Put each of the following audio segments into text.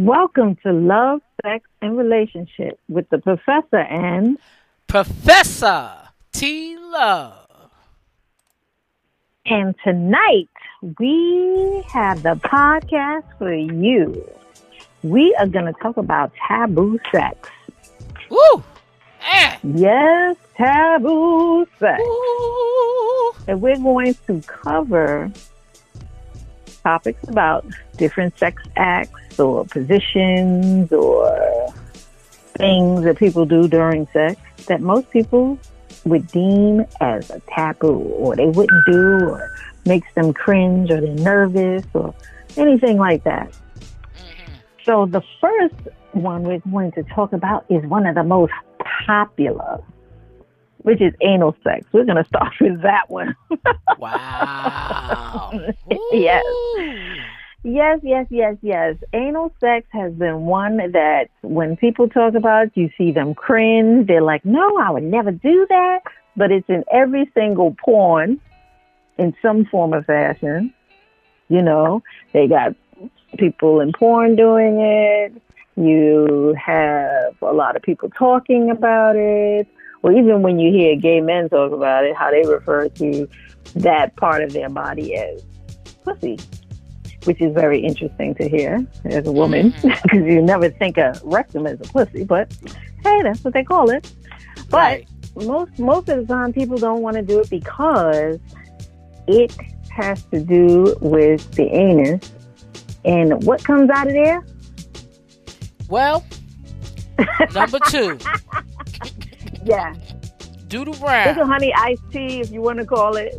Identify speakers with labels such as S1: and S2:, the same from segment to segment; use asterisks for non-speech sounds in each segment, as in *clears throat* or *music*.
S1: Welcome to Love, Sex, and Relationship with the Professor and
S2: Professor T Love.
S1: And tonight we have the podcast for you. We are going to talk about taboo sex.
S2: Woo! Eh.
S1: Yes, taboo sex.
S2: Ooh.
S1: And we're going to cover topics about different sex acts or positions or things that people do during sex that most people would deem as a taboo or they wouldn't do or makes them cringe or they're nervous or anything like that. Mm-hmm. So the first one we're going to talk about is one of the most popular, which is anal sex. We're going to start *laughs* with that one.
S2: Wow. *laughs*
S1: Yes. Yes, yes, yes, yes. Anal sex has been one that when people talk about it, you see them cringe. They're like, no, I would never do that. But it's in every single porn in some form or fashion. You know, they got people in porn doing it. You have a lot of people talking about it. Or even when you hear gay men talk about it, how they refer to that part of their body as pussy which is very interesting to hear as a woman mm-hmm. *laughs* because you never think of rectum as a pussy, but hey, that's what they call it. But
S2: Right.
S1: most most of the time, people don't want to do it because it has to do with the anus and what comes out of there.
S2: Well, number two, *laughs*
S1: Yeah,
S2: Doodle brown.
S1: little
S2: Brown.
S1: honey iced tea, if you want to call it.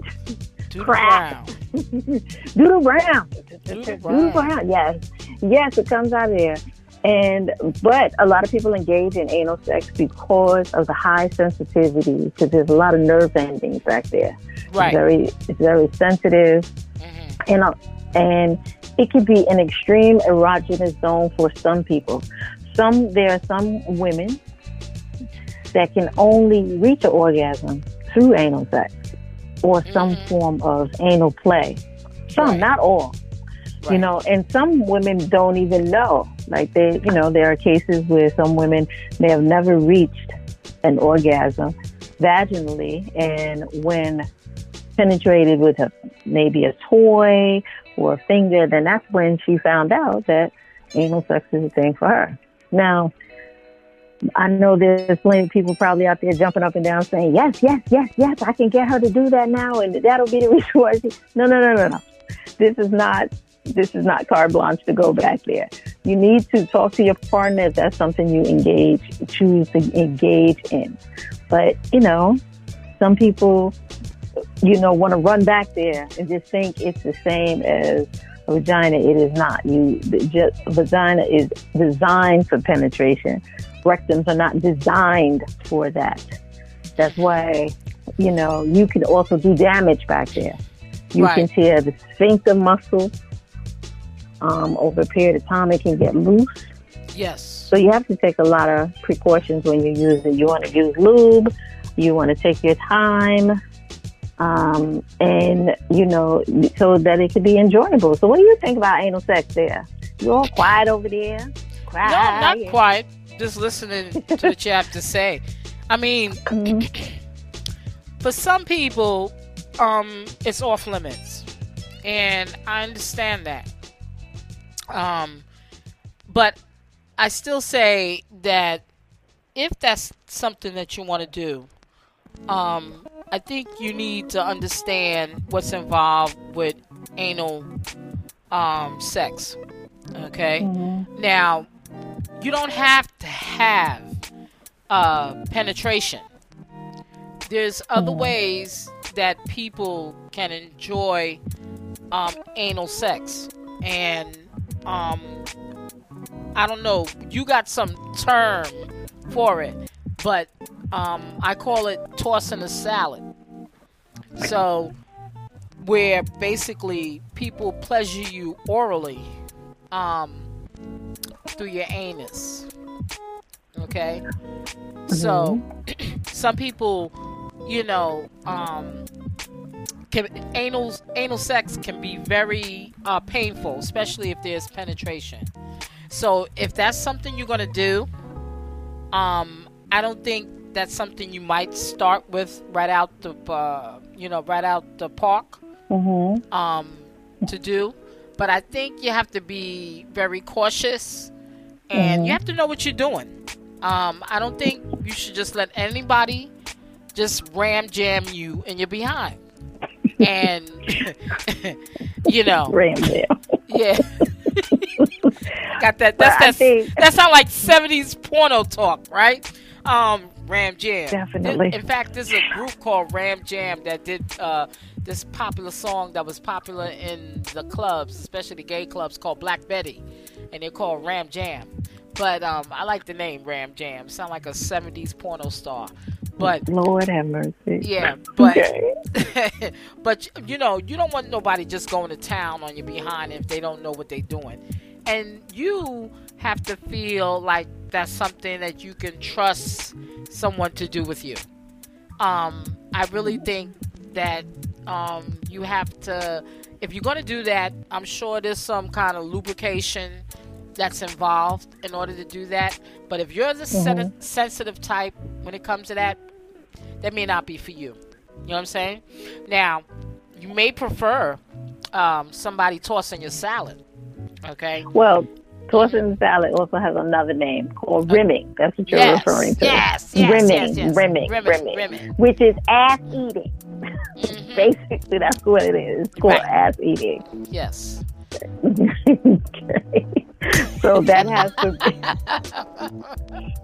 S2: Doodle
S1: crap.
S2: Brown. *laughs*
S1: Doodle brown.
S2: Doodle
S1: Doodle
S2: Brown.
S1: brown. Yes, yes, it comes out of there. And but a lot of people engage in anal sex because of the high sensitivity, because there's a lot of nerve endings back there. It's
S2: Right.
S1: very, it's very sensitive,
S2: Mhm.
S1: and uh, and it could be an extreme erogenous zone for some people. Some there are some women that can only reach an orgasm through anal sex or some
S2: Mhm.
S1: form of anal play. Some,
S2: Right.
S1: not all you know and some women don't even know like they you know there are cases where some women may have never reached an orgasm vaginally and when penetrated with a maybe a toy or a finger then that's when she found out that anal sex is a thing for her now I know there's plenty of people probably out there jumping up and down saying, yes, yes, yes, yes, I can get her to do that now and that'll be the reason why she... No, no, no, no, no. This is not this is not carte blanche to go back there. You need to talk to your partner if that's something you engage, choose to engage in. But, you know, some people, you know, want to run back there and just think it's the same as vagina. It is not. You, the, just, vagina is designed for penetration. Rectums are not designed for that. That's why, you know, you can also do damage back there. You
S2: Right.
S1: can tear the sphincter muscle. Um, over a period of time, it can get loose.
S2: Yes.
S1: So you have to take a lot of precautions when you use it. You want to use lube. You want to take your time, um, and you know, so that it could be enjoyable. So what do you think about anal sex? There, you all quiet over there. Quiet.
S2: No, I'm not quiet. Just listening to what you have to say. I mean,
S1: Mhm. *clears throat*
S2: for some people, um, it's off limits, and I understand that. Um, but I still say that if that's something that you want to do, um, I think you need to understand what's involved with anal um, sex. Okay.
S1: Mhm.
S2: Now, you don't have to have uh, penetration. There's other
S1: Mhm.
S2: ways that people can enjoy um, anal sex, and um, I don't know. You got some term for it, but um, I call it tossing a salad. So, where basically people pleasure you orally um, through your anus. Okay? So, *clears throat* some people, you know, um, can, anal anal sex can be very uh, painful, especially if there's penetration. So if that's something you're gonna do, um, I don't think that's something you might start with right out the, uh, you know, right out the park,
S1: Mm-hmm.
S2: um, to do. But I think you have to be very cautious, and
S1: Mhm.
S2: you have to know what you're doing. Um, I don't think you should just let anybody just ram jam you in your behind. And *laughs* you know,
S1: Ram there.
S2: yeah. *laughs* Got that. That's that's
S1: think-
S2: that like seventies porno talk, right? Um, Ram Jam.
S1: Definitely.
S2: In fact, there's a group called Ram Jam that did uh, this popular song that was popular in the clubs, especially the gay clubs, called Black Betty, and they're called Ram Jam. But um, I like the name Ram Jam. Sound like a '70s porno star. But
S1: Lord have mercy.
S2: yeah, but
S1: Okay. *laughs*
S2: but you know, you don't want nobody just going to town on your behind if they don't know what they're doing. And you have to feel like that's something that you can trust someone to do with you. Um, I really think that um, you have to, if you're going to do that, I'm sure there's some kind of lubrication that's involved in order to do that. But if you're the sen- sensitive type when it comes to that, that may not be for you. You know what I'm saying? Now, you may prefer um, somebody tossing your salad. Okay.
S1: Well, tossing salad also has another name called rimming. That's what you're
S2: Yes,
S1: referring to.
S2: yes, yes,
S1: rimming,
S2: yes,
S1: rimming,
S2: Rimming,
S1: rimming,
S2: rimming.
S1: which is ass eating.
S2: Mhm. *laughs*
S1: Basically, that's what it is. It's called
S2: Right.
S1: ass eating.
S2: Yes.
S1: Okay. *laughs* So that has to be,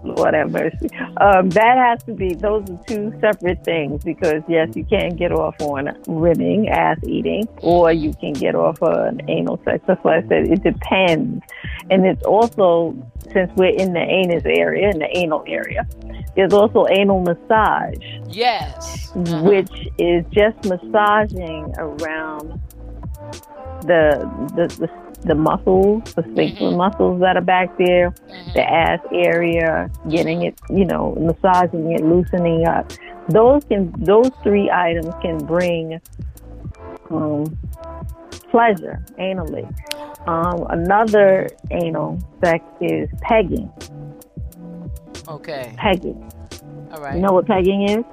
S1: Lord have mercy. Um, that has to be, those are two separate things because, yes, you can get off on rimming, ass eating, or you can get off on anal sex. That's why I said it depends. And it's also, since we're in the anus area, in the anal area, there's also anal massage
S2: Yes. Uh-huh.
S1: which is just massaging around the the the, the muscles, the sphincter
S2: Mhm.
S1: muscles that are back there,
S2: Mhm.
S1: the ass area, getting it, you know, massaging it, loosening up. Those can those three items can bring um, pleasure anally. Um, another anal sex is pegging.
S2: Okay.
S1: Pegging.
S2: All right.
S1: You know what pegging is?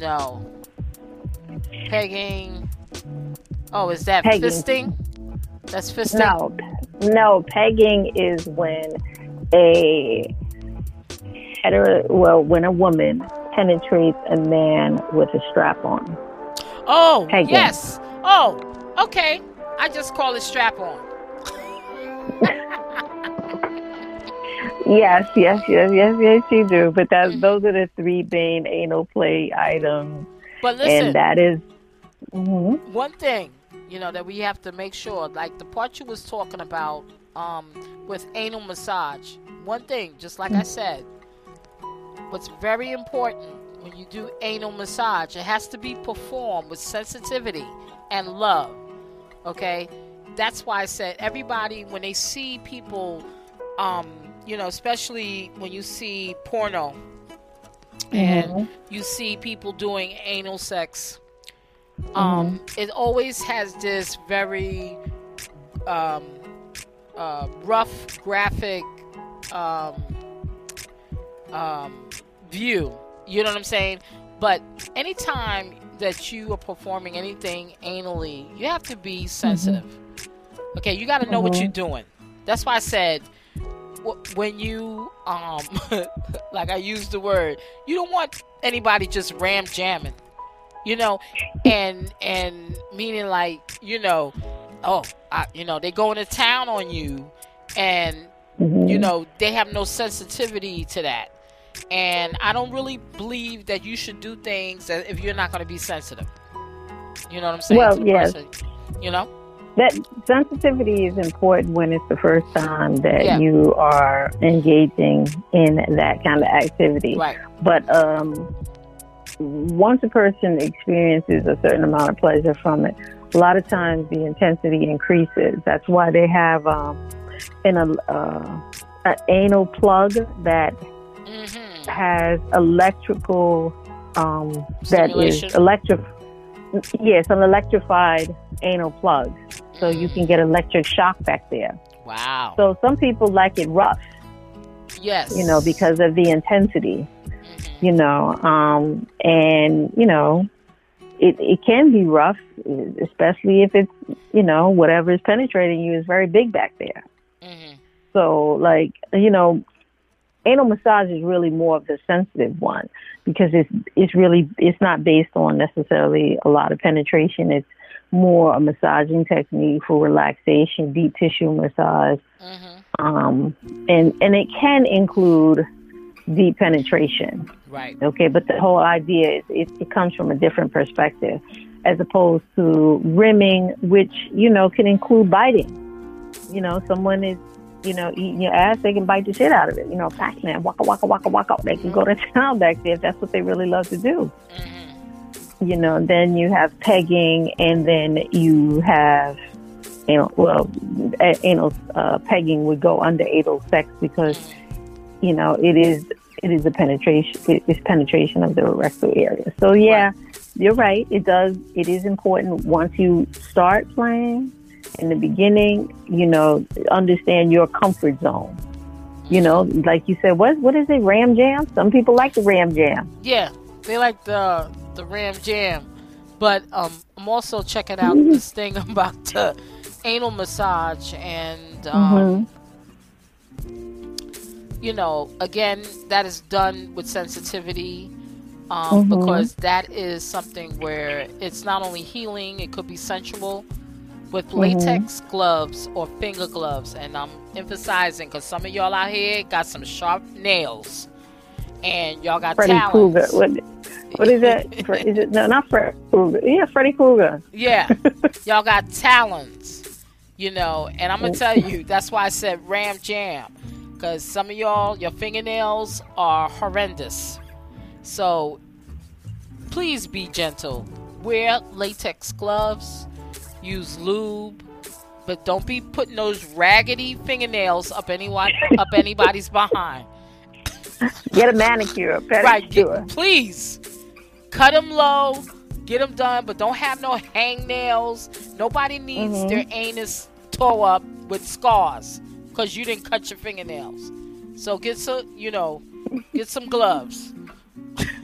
S2: No. Pegging. Oh, is that
S1: Pegging.
S2: fisting? That's fisting.
S1: No, no. Pegging is when a hetero, well, when a woman penetrates a man with a strap on.
S2: Oh,
S1: Pegging.
S2: yes. Oh, okay. I just call it strap on. *laughs*
S1: Yes, yes, yes, yes, yes, you do. But that those are the three main anal play items,
S2: But listen,
S1: and that is- Mhm.
S2: one thing you know that we have to make sure like the part you was talking about um with anal massage one thing just like i said what's very important when you do anal massage it has to be performed with sensitivity and love okay that's why i said everybody when they see people um you know especially when you see porno and
S1: Mhm.
S2: you see people doing anal sex um, it always has this very um, uh, rough graphic um, um, view. You know what i'm saying? But anytime that you are performing anything anally you have to be sensitive. Okay you got to know what
S1: Mhm.
S2: you're doing. That's why i said when you um *laughs* like i used the word you don't want anybody just ram jamming you know and and meaning like you know oh I, you know they going to town on you and
S1: Mhm.
S2: you know they have no sensitivity to that and i don't really believe that you should do things that if you're not going to be sensitive you know what i'm saying
S1: Well, yes.
S2: person you know
S1: that sensitivity is important when it's the first time that
S2: Yeah.
S1: you are engaging in that kind of activity.
S2: right
S1: But um, once a person experiences a certain amount of pleasure from it, a lot of times the intensity increases. That's why they have um, an, uh, an anal plug that
S2: hmm
S1: has electrical um, that is electric. Yes, an electrified anal plug, so you can get electric shock back there.
S2: Wow.
S1: So some people like it rough.
S2: Yes.
S1: You know, because of the intensity. You know, um, and you know, it it can be rough, especially if it's you know whatever is penetrating you is very big back there.
S2: Mm-hmm.
S1: So like you know, anal massage is really more of the sensitive one because it's it's really it's not based on necessarily a lot of penetration. It's more a massaging technique for relaxation, deep tissue massage,
S2: Mm-hmm.
S1: um, and and it can include deep penetration.
S2: Right.
S1: Okay, but the whole idea is it, it comes from a different perspective, as opposed to rimming, which you know can include biting. You know, someone is you know eating your ass, they can bite the shit out of it. You know, Pac-Man, waka waka waka waka. They can go to town back there if that's what they really love to do.
S2: Mm-hmm.
S1: You know, then you have pegging, and then you have anal. Well, a- anal uh, pegging would go under anal sex because you know it is it is a penetration it is penetration of the rectal area. So yeah, you're right. It does it is important once you start playing in the beginning, you know, understand your comfort zone. You know, like you said, what what is it, ram jam? Some people like the ram jam.
S2: Yeah, they like the the Ram Jam, but um, I'm also checking out this thing *laughs* about the anal massage and um, you know, again, that is done with sensitivity. Um,
S1: Mhm.
S2: Because that is something where it's not only healing, it could be sensual with latex gloves or finger gloves. And I'm emphasizing because some of y'all out here got some sharp nails and y'all got
S1: Freddy
S2: talons.
S1: Krueger. What what is that? It no not Freddy Krueger. Yeah, Freddy Krueger.
S2: Yeah, *laughs* y'all got talons, you know, and I'm gonna tell you that's why I said Ram Jam, because some of y'all, your fingernails are horrendous. So please be gentle. Wear latex gloves, use lube, but don't be putting those raggedy fingernails up anyone up anybody's behind.
S1: Get a manicure, a
S2: Right,
S1: pedicure.
S2: get, please cut them low, get them done, but don't have no hangnails. Nobody needs
S1: Mhm.
S2: their anus tore up with scars because you didn't cut your fingernails. So get some, you know, get some gloves. *laughs*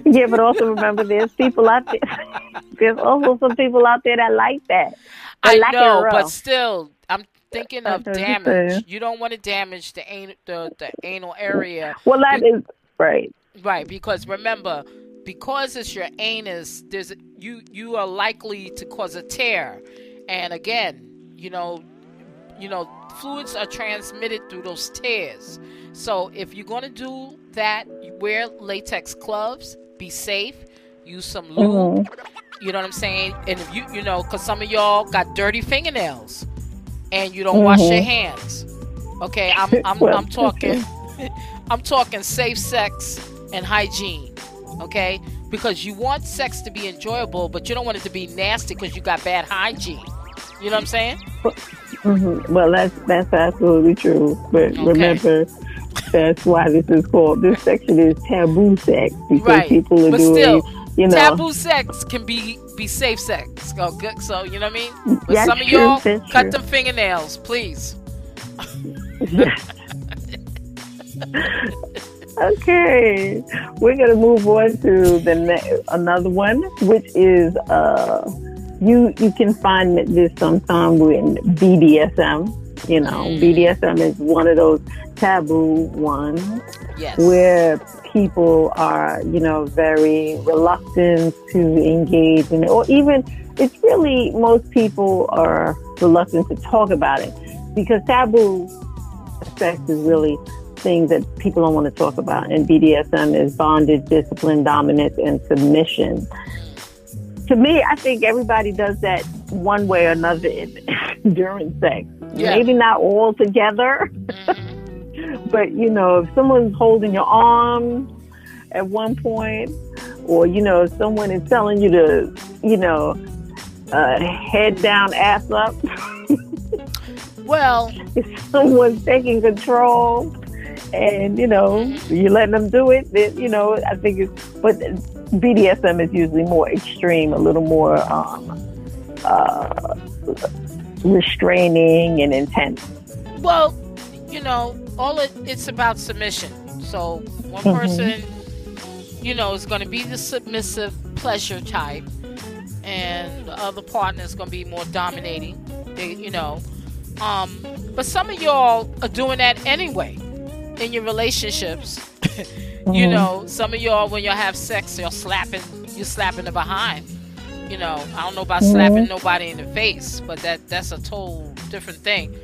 S1: Yeah, but also remember, there's people out there. *laughs* There's also some people out there that like that. They
S2: I
S1: like it
S2: know, but still, I'm thinking of
S1: That's what I'm
S2: damage. You don't want to damage the, an- the the anal area
S1: Well, that is right.
S2: Right, because remember, because it's your anus, there's you you are likely to cause a tear. And again, you know, you know, fluids are transmitted through those tears. So if you're going to do that, wear latex gloves, be safe, use some lube,
S1: Mhm.
S2: you know what I'm saying? And if you you know, cuz some of y'all got dirty fingernails and you don't wash your
S1: Mhm.
S2: hands. Okay, I'm *laughs* I'm
S1: Well,
S2: I'm talking *laughs* I'm talking safe sex and hygiene. Okay? Because you want sex to be enjoyable, but you don't want it to be nasty because you got bad hygiene. You know what I'm saying?
S1: hmm Well, that's that's absolutely true. But
S2: Okay.
S1: remember, that's why this is called. This section is taboo sex because
S2: Right.
S1: people are
S2: But
S1: doing,
S2: still,
S1: you know,
S2: Taboo sex can be be safe sex. So good. So you know what I mean? But
S1: That's
S2: some of
S1: true,
S2: y'all cut
S1: true.
S2: them fingernails, please. *laughs*
S1: okay, we're gonna move on to the ne- another one, which is uh, you you can find this sometime with BDSM. You know,
S2: Mm.
S1: BDSM is one of those taboo ones
S2: Yes.
S1: where people are, you know, very reluctant to engage in it, or even it's really most people are reluctant to talk about it because taboo sex is really things that people don't want to talk about. And BDSM is bondage, discipline, dominance, and submission. To me, I think everybody does that one way or another in, *laughs* during sex.
S2: Yeah.
S1: Maybe not all together, *laughs* but you know, if someone's holding your arm at one point, or you know, someone is telling you to, you know, uh, head down, ass up. *laughs*
S2: Well,
S1: if someone's taking control, and you know, you're letting them do it, then you know, I think it's. But BDSM is usually more extreme, a little more um, uh, restraining and intense.
S2: Well, you know, all it, it's about submission. So one
S1: Mhm.
S2: person, you know, is going to be the submissive pleasure type, and the other partner is going to be more dominating. They, you know, um, but some of y'all are doing that anyway in your relationships. *laughs* You
S1: Mhm.
S2: know, some of y'all when y'all have sex, you're slapping, you're slapping the behind. You know, I don't know about
S1: Mhm.
S2: slapping nobody in the face, but that that's a total different thing.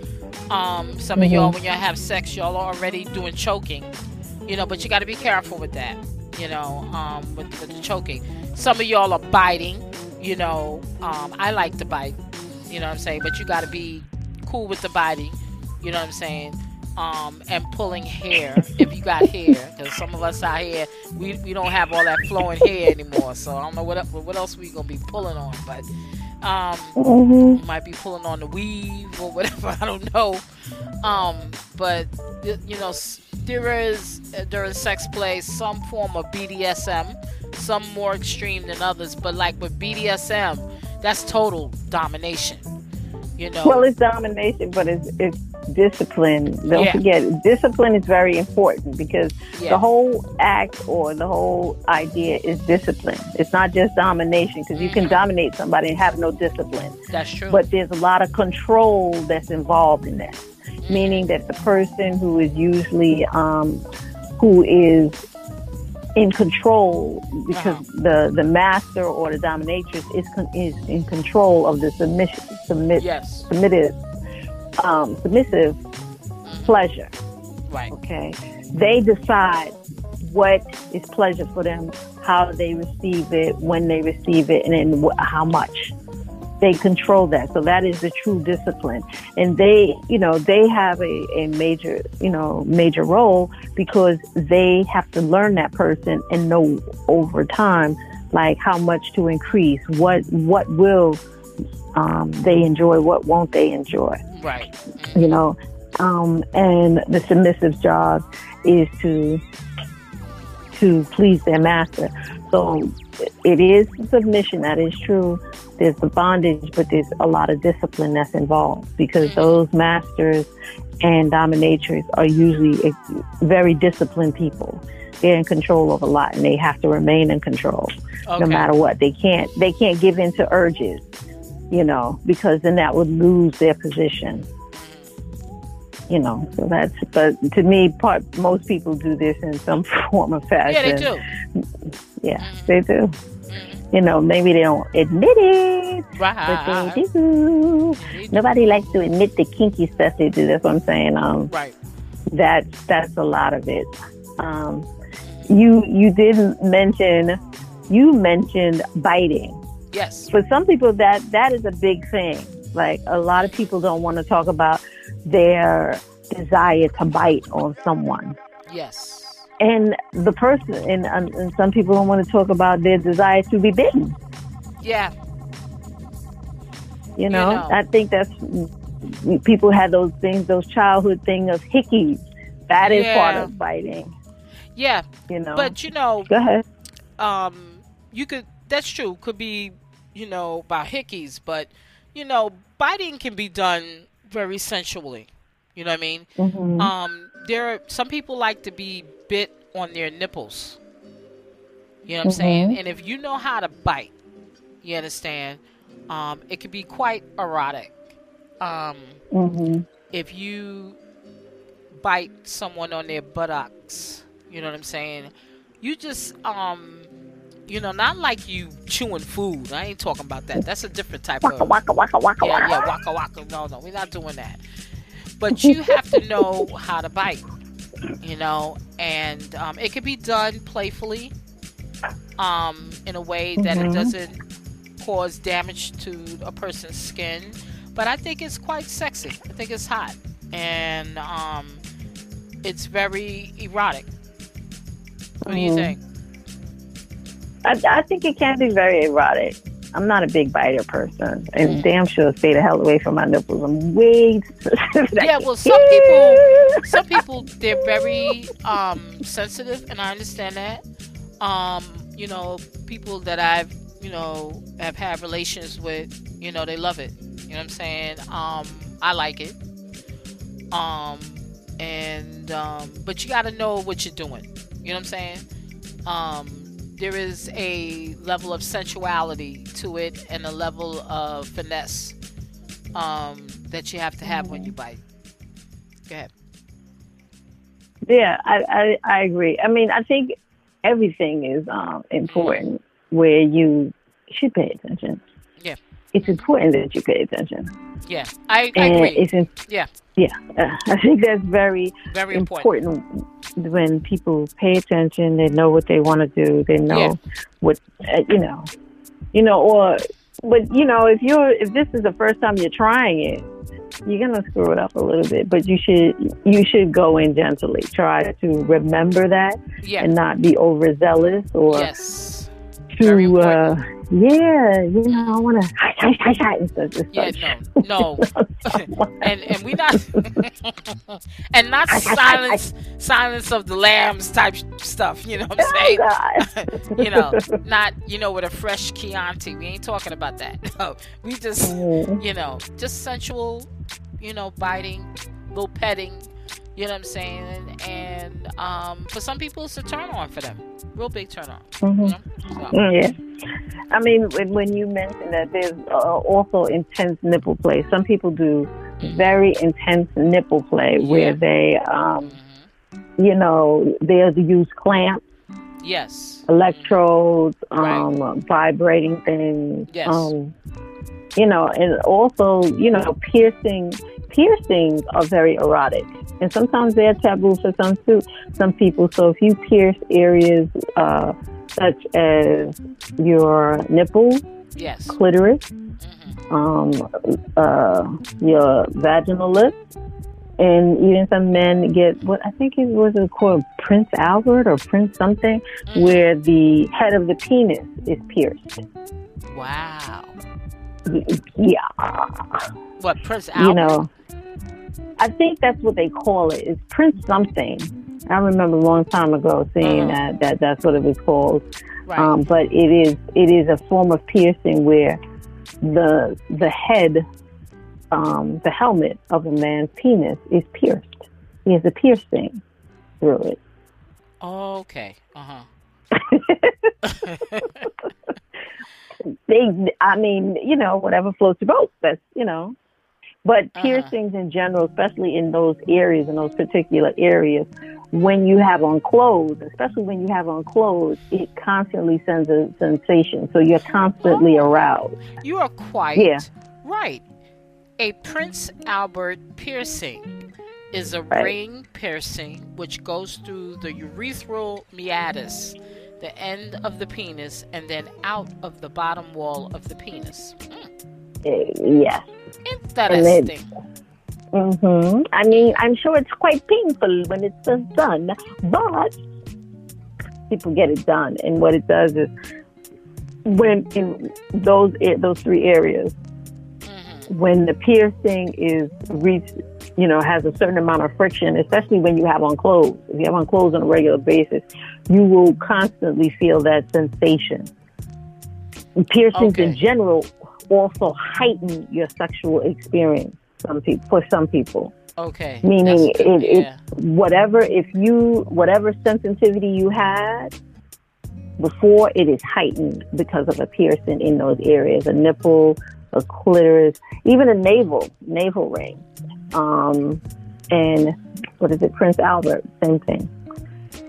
S2: Um, some of
S1: Mhm.
S2: y'all when y'all have sex, y'all are already doing choking. You know, but you got to be careful with that. You know, um, with, with the choking. Some of y'all are biting. You know, um, I like to bite. You know what I'm saying? But you got to be cool with the biting. You know what I'm saying? Um, and pulling hair if you got hair, because some of us out here we, we don't have all that flowing hair anymore. So I don't know what what else we gonna be pulling on, but um,
S1: Mhm.
S2: might be pulling on the weave or whatever. *laughs* I don't know. Um, but you know, there is uh, during sex play some form of BDSM, some more extreme than others. But like with BDSM, that's total domination. You know.
S1: Well, it's domination, but it's it's discipline. Don't
S2: Yeah.
S1: forget, discipline is very important because
S2: yeah.
S1: the whole act or the whole idea is discipline. It's not just domination because you can
S2: Mhm.
S1: dominate somebody and have no discipline.
S2: that's true.
S1: But there's a lot of control that's involved in that,
S2: Mhm.
S1: meaning that the person who is usually um, who is in control because the the master or the dominatrix is con- is in control of the submission submit
S2: yes.
S1: submitted um, submissive
S2: Mhm.
S1: pleasure.
S2: Right.
S1: Okay, they decide what is pleasure for them, how they receive it, when they receive it, and then wh- how much. They control that, so that is the true discipline, and they, you know, they have a, a major, you know, major role because they have to learn that person and know over time, like how much to increase, what what will um, they enjoy, what won't they enjoy.
S2: Right.
S1: You know um, and the submissive job is to to please their master so it is submission that is true there's the bondage but there's a lot of discipline that's involved because
S2: Mhm.
S1: those masters and dominatrix are usually very disciplined people they're in control of a lot and they have to remain in control
S2: Okay.
S1: no matter what. They can't they can't give in to urges, you know, because then that would lose their position. You know, so that's but to me, part most people do this in some *laughs* form of fashion.
S2: Yeah, they do.
S1: Yeah,
S2: Mhm.
S1: they do.
S2: Mhm.
S1: You know, maybe they don't admit it, but
S2: Right.
S1: they do. Nobody likes to admit the kinky stuff they do. That's what I'm saying. Um,
S2: Right.
S1: that's that's a lot of it. Um, you you did mention you mentioned biting.
S2: Yes.
S1: for some people that that is a big thing like a lot of people don't want to talk about their desire to bite on someone
S2: Yes.
S1: and the person and, and some people don't want to talk about their desire to be bitten
S2: Yeah.
S1: you know,
S2: know.
S1: i think that's people had those things those childhood thing of hickeys that is part of biting
S2: Yeah.
S1: you know
S2: But you know,
S1: go ahead
S2: um, you could. That's true. Could be, you know, about hickeys, but you know, biting can be done very sensually. You know what I mean?
S1: Mhm.
S2: Um, there are some people like to be bit on their nipples. You know what I'm saying? And if you know how to bite, you understand, um, it could be quite erotic. Um,
S1: Mhm.
S2: if you bite someone on their buttocks, you know what I'm saying? You just um you know, not like you chewing food. I ain't talking about that. That's a different type
S1: waka
S2: of
S1: waka waka waka
S2: yeah,
S1: waka
S2: yeah, waka waka. No, no, we're not doing that. But you have to know how to bite, you know, and um, it can be done playfully, um, in a way that it
S1: Mhm.
S2: doesn't cause damage to a person's skin. But I think it's quite sexy. I think it's hot, and um, it's very erotic. What do you
S1: Mhm.
S2: think?
S1: I, I think it can be very erotic. I'm not a big biter person, and
S2: Mm.
S1: damn sure stay the hell away from my nipples. I'm way. *laughs*
S2: Yeah, well, some people, some people, they're very um, sensitive, and I understand that. Um, you know, people that I've, you know, have had relations with, you know, they love it. You know what I'm saying? Um, I like it. Um, and um, but you got to know what you're doing. You know what I'm saying? Um, there is a level of sensuality to it and a level of finesse um, that you have to have when you bite. Go ahead.
S1: Yeah, I, I, I agree. I mean, I think everything is um, important where you should pay attention.
S2: Yeah.
S1: It's important that you pay attention.
S2: Yeah, I, I agree.
S1: it's
S2: Yeah,
S1: yeah, uh, *laughs* I think that's very
S2: very important.
S1: important when people pay attention. They know what they want to do. They know
S2: Yeah.
S1: what uh, you know, you know, or but you know, if you're if this is the first time you're trying it, you're gonna screw it up a little bit. But you should you should go in gently. Try to remember that
S2: Yeah.
S1: and not be overzealous or
S2: yes. Very
S1: to uh, yeah, you know, I want to hi hi hi hi just
S2: Yeah, no, *laughs* no, *laughs* *laughs* and and we not and not silence silence of the lambs type stuff. You know what I'm
S1: Oh
S2: saying?
S1: God.
S2: you know, not you know with a fresh Chianti. We ain't talking about that. No, we just
S1: Mm,
S2: you know just sensual, you know, biting, little petting. You know what I'm saying? And, um, for some people, it's a turn on for them. Real big turn on.
S1: mhm.
S2: You know? So,
S1: Mm, Yeah. I mean, when, you mentioned that there's uh, also intense nipple play, some people do very intense nipple play where they, um,
S2: mhm.
S1: you know, they'll use clamps,
S2: Yes.
S1: electrodes, um, vibrating things,
S2: Yes.
S1: um, you know, and also, you know, piercing. Piercings are very erotic, and sometimes they're taboo for some too, some people. So if you pierce areas uh, such as your nipple,
S2: Yes.
S1: clitoris,
S2: hmm
S1: um, uh, your vaginal lip, and even some men get what I think it was called Prince Albert or Prince something,
S2: Mhm.
S1: where the head of the penis is pierced.
S2: Wow.
S1: Yeah,
S2: What Prince Albert?
S1: you know, I think that's what they call it. It's Prince something. I remember a long time ago seeing
S2: Uh-huh.
S1: that, that that's what it was called.
S2: right.
S1: Um, but it is it is a form of piercing where the the head, um, the helmet of a man's penis is pierced. He has a piercing through it.
S2: okay. Uh huh. *laughs* *laughs*
S1: They, I mean, you know, whatever floats your boat. That's you know. But
S2: Uh-huh.
S1: piercings in general, especially in those areas, in those particular areas, when you have on clothes, especially when you have on clothes, it constantly sends a sensation. So you're constantly
S2: Oh.
S1: aroused.
S2: You are quite
S1: Yeah.
S2: right. A Prince Albert piercing is a
S1: Right.
S2: ring piercing which goes through the urethral meatus, the end of the penis, and then out of the bottom wall of the penis.
S1: Eh, Yes.
S2: Interesting.
S1: hmm I mean, I'm sure it's quite painful when it's just done, but people get it done. And what it does is, when in those those three areas,
S2: Mhm.
S1: when the piercing is reached, you know, has a certain amount of friction, especially when you have on clothes. If you have on clothes on a regular basis, you will constantly feel that sensation. Piercings in general also heighten your sexual experience. Some people, for some people,
S2: Okay.
S1: meaning
S2: good,
S1: it,
S2: yeah.
S1: whatever if you whatever sensitivity you had before it is heightened because of a piercing in those areas a nipple a clitoris even a navel navel ring um, and what is it prince albert same thing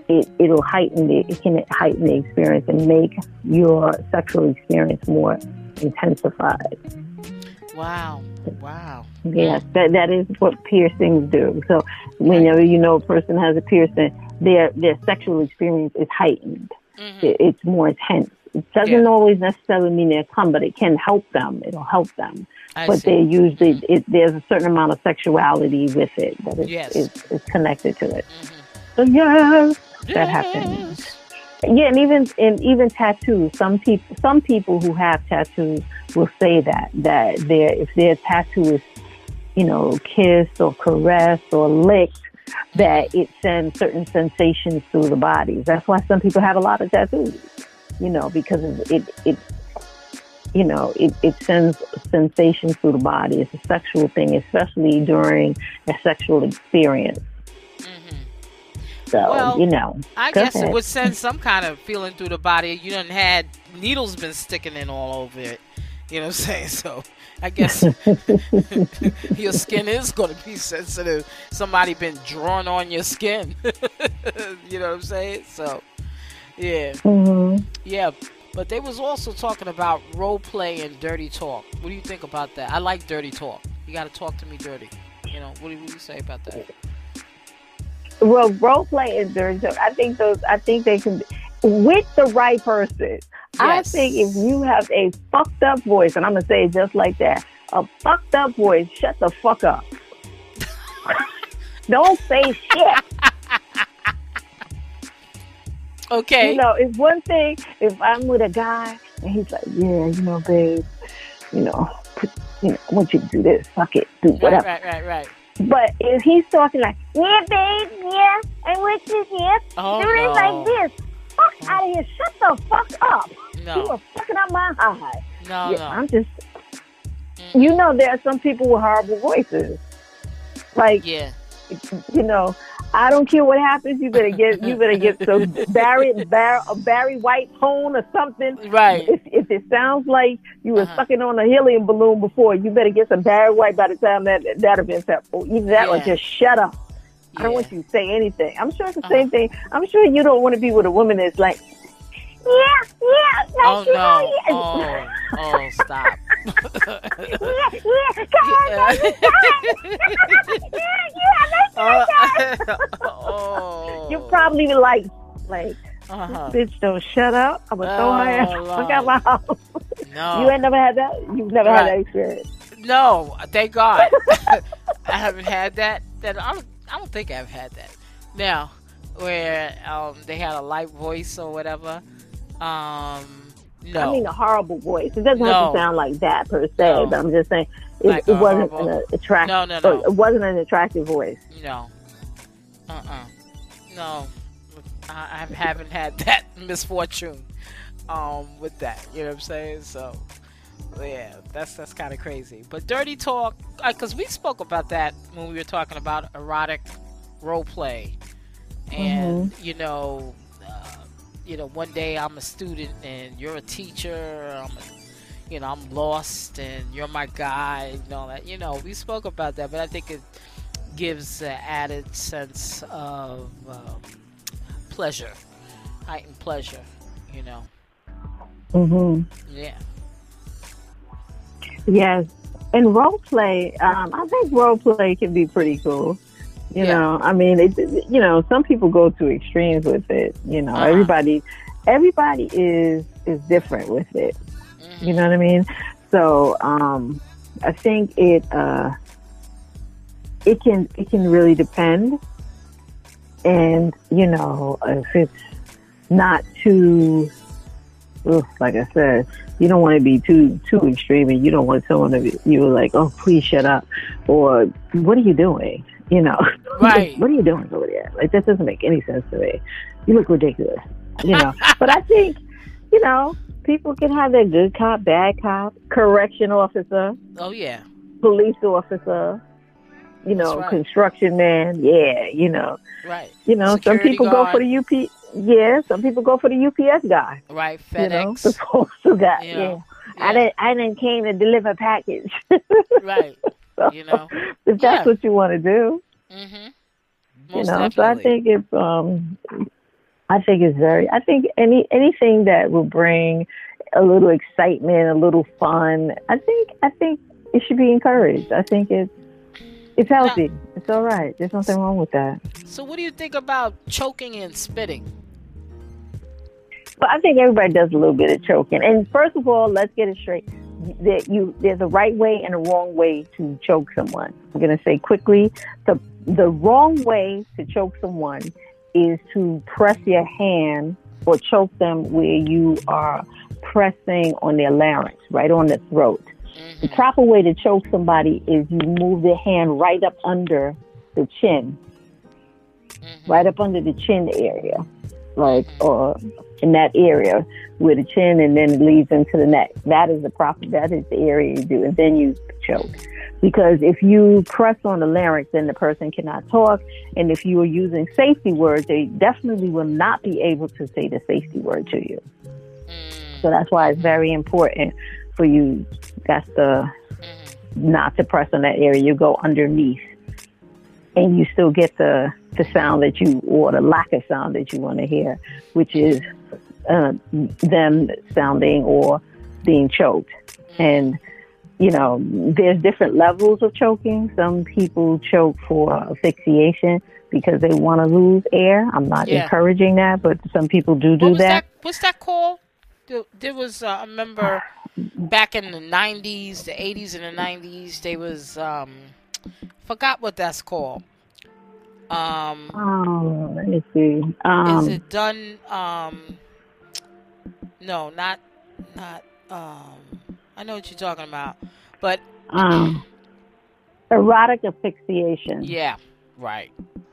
S1: it, it'll heighten the it can heighten the experience and make your sexual experience more intensified
S2: Wow. Wow.
S1: Yes, that that is what piercings do. So whenever you know a person has a piercing, their their sexual experience is heightened.
S2: Mhm.
S1: It, it's more intense. It doesn't
S2: Yeah.
S1: always necessarily mean they'll come, but it can help them. It'll help them.
S2: I
S1: but
S2: see.
S1: they usually it, there's a certain amount of sexuality with it that is,
S2: Yes.
S1: is, is connected to it.
S2: Mhm.
S1: So yes, that happens. Yeah, and even and even tattoos. Some people some people who have tattoos will say that that their if their tattoo is, you know, kissed or caressed or licked, that it sends certain sensations through the body. That's why some people have a lot of tattoos. You know, because it it you know, it, it sends sensations through the body. It's a sexual thing, especially during a sexual experience. Mm-hmm. So,
S2: Well,
S1: you know,
S2: I guess it would send *laughs* some kind of feeling through the body. You done had needles been sticking in all over it. You know what I'm saying? So I guess *laughs* your skin is going to be sensitive. Somebody been drawing on your skin. *laughs* you know what I'm saying? So yeah,
S1: hmm
S2: yeah. But they was also talking about role play and dirty talk. What do you think about that? I like dirty talk. You got to talk to me dirty. You know what do you say about that?
S1: Well, role play dirty talk. I think those. I think they can, with the right person.
S2: Yes.
S1: I think if you have a fucked up voice, and I'm gonna say it just like that, a fucked up voice, shut the fuck up. *laughs* Don't say shit. *laughs*
S2: Okay.
S1: You know, it's one thing if I'm with a guy and he's like, yeah, you know, babe, you know, put, you know, I want you to do this, fuck it, do
S2: right,
S1: whatever.
S2: right, right, right.
S1: But if he's talking like, yeah, babe, yeah, I want you here,
S2: Oh
S1: do
S2: no.
S1: like this, fuck out of here, shut the fuck up. You are fucking up my high.
S2: no,
S1: yeah,
S2: no.
S1: I'm just,
S2: Mm.
S1: you know, there are some people with horrible voices. Like,
S2: Yeah.
S1: you know, I don't care what happens. You better get, you better get some Barry, Barry, a Barry White tone or something.
S2: Right.
S1: If, if it sounds like you were
S2: Uh-huh.
S1: sucking on a helium balloon before, you better get some Barry White by the time that that been said. Or either that or just shut up. I don't want you to say anything. I'm sure it's the
S2: Uh-huh.
S1: same thing. I'm sure you don't want to be with a woman that's like, yeah, yeah,
S2: Oh
S1: like, you know,
S2: no. Oh, oh, stop. *laughs*
S1: yeah, yeah, come on, come on. *laughs* yeah,
S2: Uh,
S1: let's
S2: oh.
S1: You probably like, like,
S2: Uh-huh.
S1: bitch, don't shut up. I'm gonna throw her ass.
S2: Oh,
S1: Fuck out *laughs* my house.
S2: No.
S1: You ain't never had that. You've never had that experience.
S2: No, thank God. I haven't had that. That I don't, I don't think I've had that. Now, where um, they had a light voice or whatever. Um, no.
S1: I mean, a horrible voice. It doesn't have to sound like that per se,
S2: No.
S1: but I'm just saying it,
S2: Like
S1: it wasn't
S2: horrible-
S1: an attractive.
S2: no, no, no,
S1: It wasn't an attractive voice.
S2: no. Uh-uh. No, I, I haven't had *laughs* that misfortune um, with that. You know what I'm saying? So, yeah, that's that's kind of crazy. But dirty talk, because we spoke about that when we were talking about erotic role play, and you know, uh, you know, one day I'm a student and you're a teacher. I'm, a, you know, I'm lost and you're my guy. And all that. You know, we spoke about that, but I think it gives an added sense of um, pleasure, heightened pleasure. You know,
S1: hmm
S2: yeah.
S1: Yes, and role play. Um, I think role play can be pretty cool. You
S2: Yeah.
S1: know, I mean, it, you know, some people go to extremes with it. You know,
S2: Uh-huh.
S1: everybody, everybody is is different with it.
S2: Mhm.
S1: You know what I mean? So um, I think it uh, it can it can really depend, and you know if it's not too, ugh, like I said, you don't want to be too too extreme, and you don't want someone to be you like, oh please shut up, or what are you doing? You know, *laughs*
S2: Right.
S1: what are you doing over there? Like that doesn't make any sense to me. You look ridiculous. You know, *laughs* but I think you know people can have their good cop, bad cop, correction officer,
S2: Oh yeah.
S1: police officer. You know,
S2: right.
S1: construction man. Yeah, you know,
S2: Right.
S1: you know.
S2: Security
S1: some people go for the UP. Yeah, some people go for the UPS guy.
S2: Right.
S1: You know,
S2: FedEx.
S1: the *laughs* postal guy.
S2: You
S1: Yeah.
S2: know,
S1: I didn't. I didn't came to deliver package.
S2: Right.
S1: So,
S2: You know. *laughs*
S1: if that's
S2: Yeah.
S1: what you want to do,
S2: Mm-hmm.
S1: you know. So I think it's. Um, I think it's very. I think any anything that will bring a little excitement, a little fun. I think. I think it should be encouraged. I think it's. It's healthy. It's all right. There's nothing wrong with that.
S2: So, what do you think about choking and spitting?
S1: But I think everybody does a little bit of choking. And first of all, let's get it straight. That you there's a right way and a wrong way to choke someone. I'm gonna say quickly the the wrong way to choke someone is to press your hand or choke them where you are pressing on their larynx, right on the throat. The
S2: Mhm.
S1: proper way to choke somebody is you move the hand right up under the chin,
S2: Mhm.
S1: right up under the chin area. Like or in that area with the chin, and then it leads into the neck. That is the proper. That is the area you do, and then you choke. Because if you press on the larynx, then the person cannot talk. And if you are using safety words, they definitely will not be able to say the safety word to you. So that's why it's very important for you. That's the mm-hmm. not to press on that area. You go underneath, and you still get the the sound that you or the lack of sound that you want to hear, which is uh, them sounding or being choked. And you know, there's different levels of choking. Some people choke for asphyxiation because they want to lose air. I'm not
S2: Yeah.
S1: encouraging that, but some people do do
S2: What
S1: that.
S2: that? What's that called? There, there was, uh, I remember back in the '90s, the '80s, and the '90s. They was, um, forgot what that's called. Um,
S1: Oh, let me see. Um,
S2: is it done? Um, no, not, not. Um, I know what you're talking about, but
S1: um, erotic asphyxiation.
S2: yeah, right,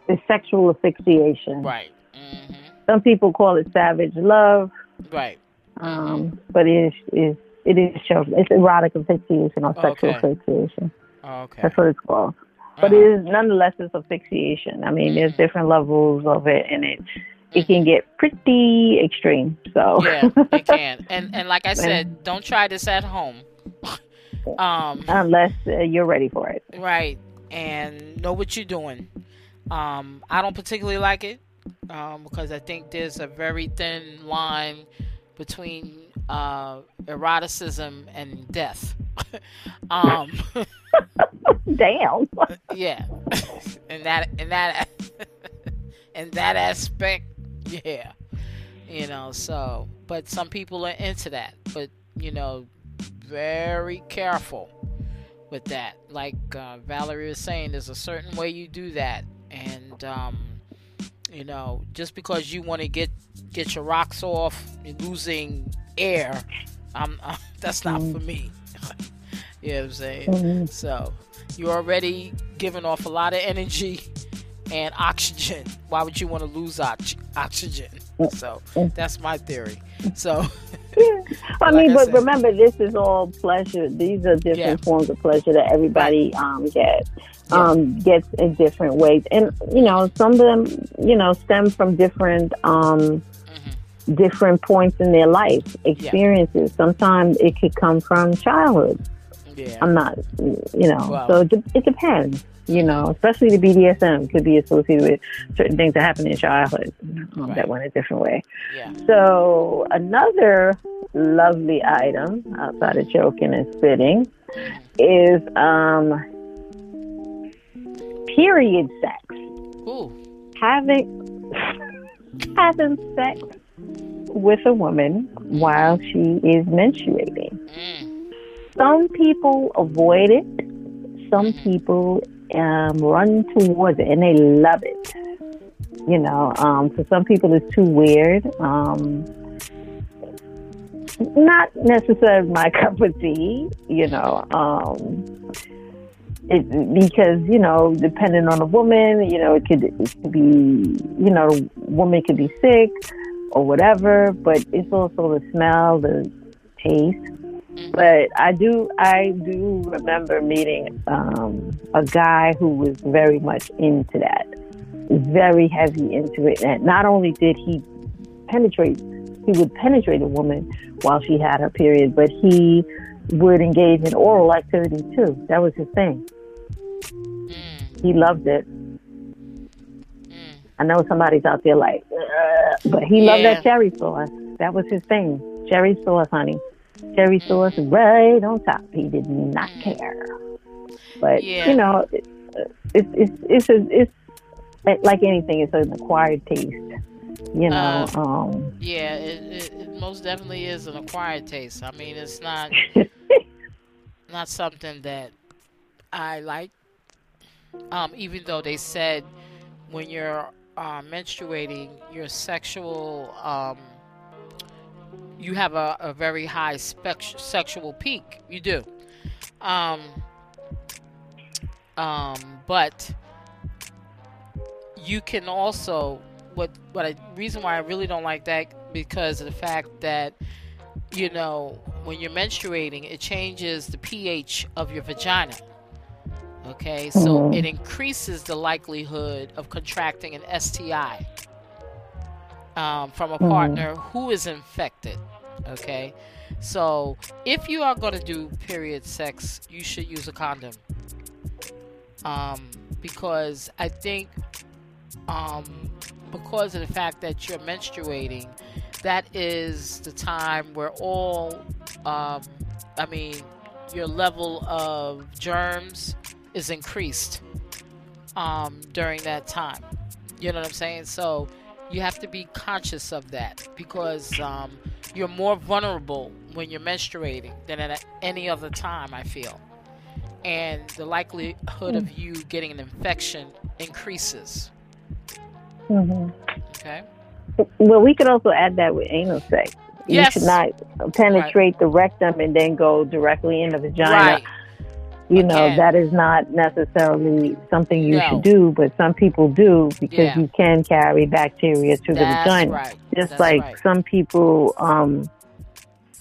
S1: It's sexual asphyxiation.
S2: right, hmm
S1: Some people call it savage love,
S2: right.
S1: um, but it is, is it is choking. It's erotic asphyxiation or sexual
S2: Okay.
S1: asphyxiation.
S2: Okay.
S1: That's what it's called. But
S2: Uh-huh.
S1: it is nonetheless it's asphyxiation. I mean, there's different levels of it, and it it can get pretty extreme. So
S2: yeah, it *laughs* can. And and like I said, don't try this at home. um,
S1: unless uh, you're ready for it.
S2: right, and know what you're doing. Um, I don't particularly like it um, because I think there's a very thin line between uh, eroticism and death. *laughs* um, *laughs*
S1: Damn. *laughs*
S2: yeah, and that and that and that aspect, yeah, you know. So, but some people are into that, but you know, very careful with that. Like uh, Valerie was saying, there's a certain way you do that, and um, you know, just because you want to get get your rocks off, and losing air, um, *laughs* that's not for me. *laughs* you know what I'm saying?
S1: Mhm.
S2: So you're already giving off a lot of energy and oxygen. Why would you want to lose ox- oxygen? So that's my theory. So yeah. *laughs*
S1: I
S2: Like
S1: mean,
S2: I
S1: but
S2: said.
S1: remember, this is all pleasure. These are different
S2: Yeah.
S1: forms of pleasure that everybody um, gets.
S2: Yeah.
S1: Um, gets in different ways, and you know, some of them, you know, stem from different um,
S2: mhm.
S1: different points in their life experiences. Sometimes it could come from childhood.
S2: yeah,
S1: I'm not, you know,
S2: Wow.
S1: so it, it depends. You know, especially the BDSM could be associated with certain things that happen in childhood um,
S2: Right.
S1: that went a different way.
S2: yeah.
S1: So another lovely item outside of choking and spitting is um, period sex.
S2: Ooh,
S1: Having *laughs* having sex with a woman while she is menstruating.
S2: mm,
S1: Some people avoid it. Some people um, run towards it and they love it. You know, um, for some people it's too weird. Um, not necessarily my *laughs* cup of tea. You know, um, it, because you know, depending on the woman, you know, it could, it could be, you know, woman could be sick or whatever. But it's also the smell, the taste but I do I do remember meeting um, a guy who was very much into that, very heavy into it, and not only did he penetrate, he would penetrate a woman while she had her period, but he would engage in oral activity too. That was his thing.
S2: Mm,
S1: He loved it.
S2: mm.
S1: I know somebody's out there like, but he loved
S2: Yeah.
S1: that cherry sauce. That was his thing. Cherry sauce, honey. Cherry sauce right on top. He did not care. But
S2: Yeah.
S1: you know, it, it's it's it's a, it's like anything. It's an acquired taste. You know.
S2: Uh,
S1: um,
S2: Yeah, it, it, it most definitely is an acquired taste. I mean, it's not *laughs* not something that I like. Um, even though they said when you're uh, menstruating, your sexual um, you have a, a very high spec- sexual peak. You do. Um, um, but you can also what what I reason why I really don't like that because of the fact that you know when you're menstruating, it changes the pH of your vagina. Okay, so mm-hmm. it increases the likelihood of contracting an STI um, from a mm-hmm. partner who is infected. Okay, so if you are going to do period sex, you should use a condom. Um, because I think, um, because of the fact that you're menstruating, that is the time where all, um, I mean, your level of germs is increased um, during that time. You know what I'm saying? So you have to be conscious of that because um, you're more vulnerable when you're menstruating than at any other time, I feel. And the likelihood of you getting an infection increases.
S1: Mm-hmm.
S2: Okay.
S1: Well, we could also add that with anal sex. You
S2: yes.
S1: should not penetrate right. the rectum and then go directly in the vagina.
S2: Right.
S1: You know, that is not necessarily something you no. should do, but some people do because yeah. you can carry bacteria to
S2: That's
S1: the vagina.
S2: Right.
S1: Just
S2: That's
S1: like
S2: right.
S1: some people um,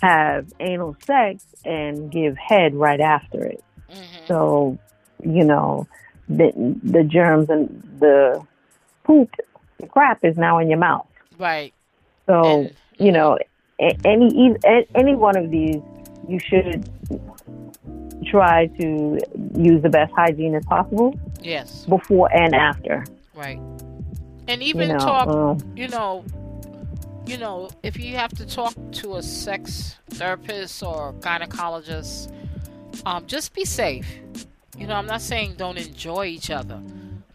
S1: have anal sex and give head right after it.
S2: Mm-hmm.
S1: So, you know, the, the germs and the poop, the crap is now in your mouth.
S2: Right.
S1: So,
S2: And-
S1: you know, a- any e- any one of these, you should try to use the best hygiene as possible
S2: Yes.
S1: before and after.
S2: Right. And even
S1: you know,
S2: talk,
S1: um,
S2: you know, you know, if you have to talk to a sex therapist or gynecologist, um, just be safe. You know, I'm not saying don't enjoy each other,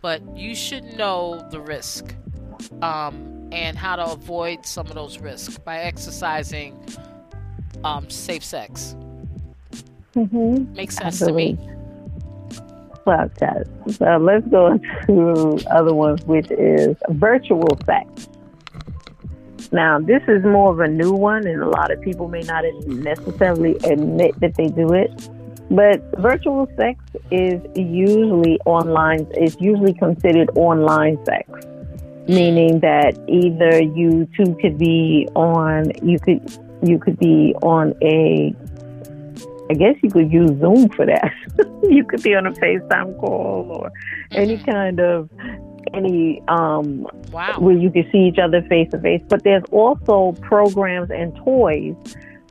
S2: but you should know the risk um, and how to avoid some of those risks by exercising um, safe sex.
S1: Mhm.
S2: Makes sense to me.
S1: Well, Tess, so let's go *laughs* to other ones, which is virtual sex. Now, this is more of a new one, and a lot of people may not necessarily admit that they do it. But virtual sex is usually online. It's usually considered online sex, meaning that either you two could be on. You could you could be on a. I guess you could use Zoom for that. *laughs* you could be on a FaceTime call or any
S2: Mhm.
S1: kind of any um
S2: Wow.
S1: where you can see each other face to face. But there's also programs and toys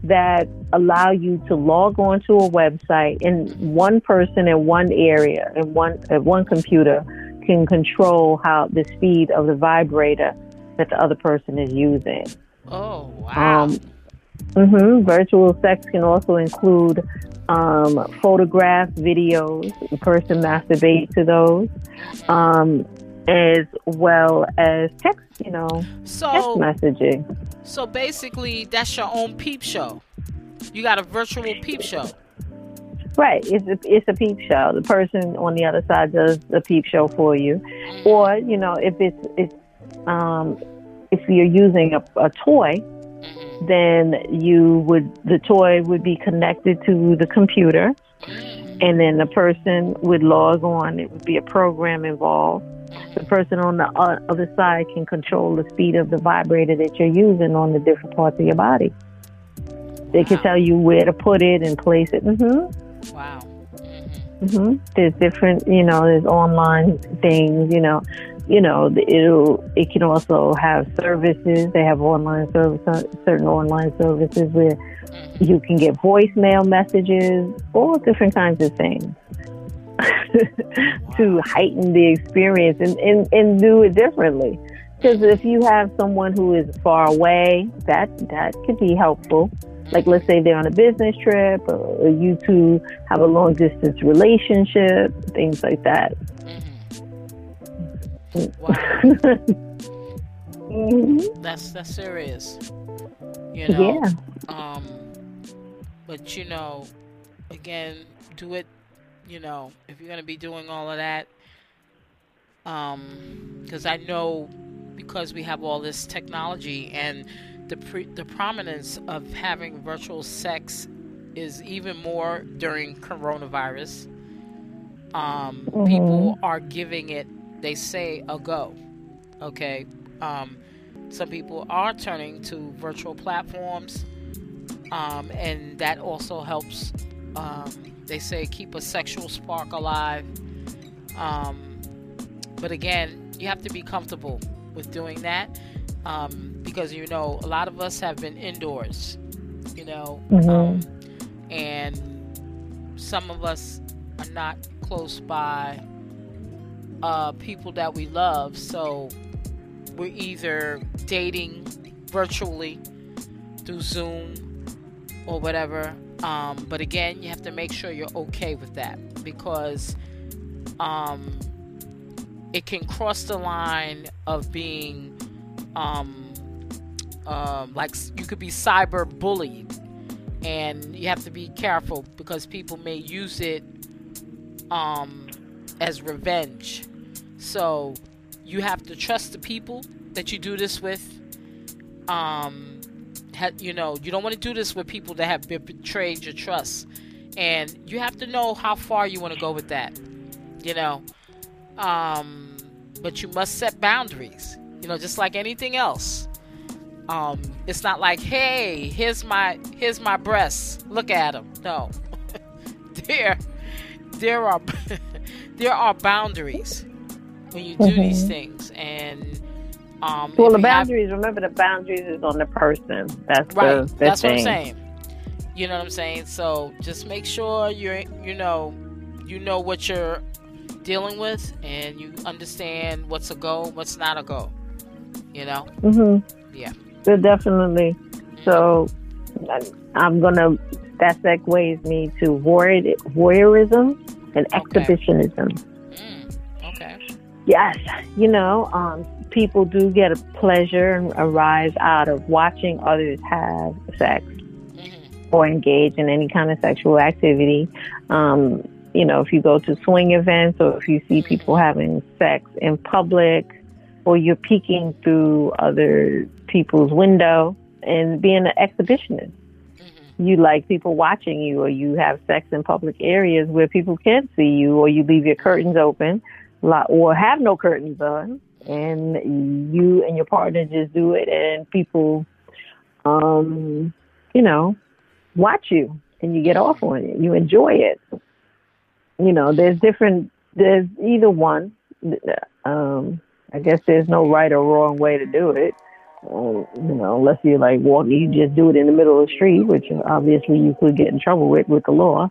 S1: that allow you to log on to a website and one person in one area and one at one computer can control how the speed of the vibrator that the other person is using.
S2: Oh, wow.
S1: Um, hmm Virtual sex can also include um, photographs, videos. The person masturbate to those, um, as well as text. You know, text
S2: so,
S1: messaging.
S2: so basically, that's your own peep show. You got a virtual peep show.
S1: Right. It's a, it's a peep show. The person on the other side does the peep show for you,
S2: Mhm.
S1: or you know, if it's it's um, if you're using a, a toy,
S2: Mhm.
S1: then you would the toy would be connected to the computer.
S2: Mhm.
S1: and then the person would log on. It would be a program involved. The person on the other side can control the speed of the vibrator that you're using on the different parts of your body. They can tell you where to put it and place it. hmm
S2: Wow. Mhm.
S1: hmm There's different, you know, there's online things, you know, you know, it'll, it can also have services. They have online service, certain online services where
S2: Mhm.
S1: you can get voicemail messages, all different kinds of things *laughs* to heighten the experience and, and, and do it differently. Because if you have someone who is far away, that that could be helpful. Like let's say they're on a business trip, or you two have a long distance relationship, things like that.
S2: Wow.
S1: Mhm. *laughs*
S2: That's that's serious. You know.
S1: Yeah.
S2: Um, but you know, again, do it. You know, if you're gonna be doing all of that, um, because I know because we have all this technology and the pre- the prominence of having virtual sex is even more during coronavirus. Um,
S1: Mhm.
S2: People are giving it, they say, a go. Okay, um, some people are turning to virtual platforms, um, and that also helps. Um, they say keep a sexual spark alive. Um, but again, you have to be comfortable with doing that um, because you know a lot of us have been indoors, you know,
S1: Mhm.
S2: um, and some of us are not close by uh, people that we love, so we're either dating virtually through Zoom or whatever. Um, but again, you have to make sure you're okay with that because um, it can cross the line of being um, um, like you could be cyber bullied, and you have to be careful because people may use it um, as revenge. So you have to trust the people that you do this with. Um, you know, you don't want to do this with people that have be- betrayed your trust, and you have to know how far you want to go with that. You know, um, but you must set boundaries. You know, just like anything else. Um, it's not like, hey, here's my here's my breasts. Look at them. No, *laughs* there there are *laughs* there are boundaries when you do these
S1: Mhm.
S2: things, and um,
S1: Well, the
S2: you have-
S1: boundaries. remember, the boundaries is on the person. That's
S2: right
S1: the, the
S2: that's
S1: thing.
S2: what i'm saying you know what i'm saying so just make sure you're you know you know what you're dealing with and you understand what's a go what's not a go you know
S1: mm-hmm.
S2: Yeah.
S1: So definitely. So I- I'm gonna. That segues me to voyeur, voyeurism and
S2: Okay.
S1: exhibitionism. Yes, you know, um, people do get a pleasure and a rise out of watching others have sex
S2: hmm
S1: or engage in any kind of sexual activity. Um, you know, if you go to swing events or if you see people having sex in public or you're peeking through other people's window and being an exhibitionist.
S2: hmm
S1: You like people watching you or you have sex in public areas where people can't see you or you leave your curtains open li- or have no curtains on and you and your partner just do it and people um you know watch you and you get off on it. You enjoy it. You know there's different there's either one um i guess there's no right or wrong way to do it. Um, you know unless you're like walking you just do it in the middle of the street which obviously you could get in trouble with with the law.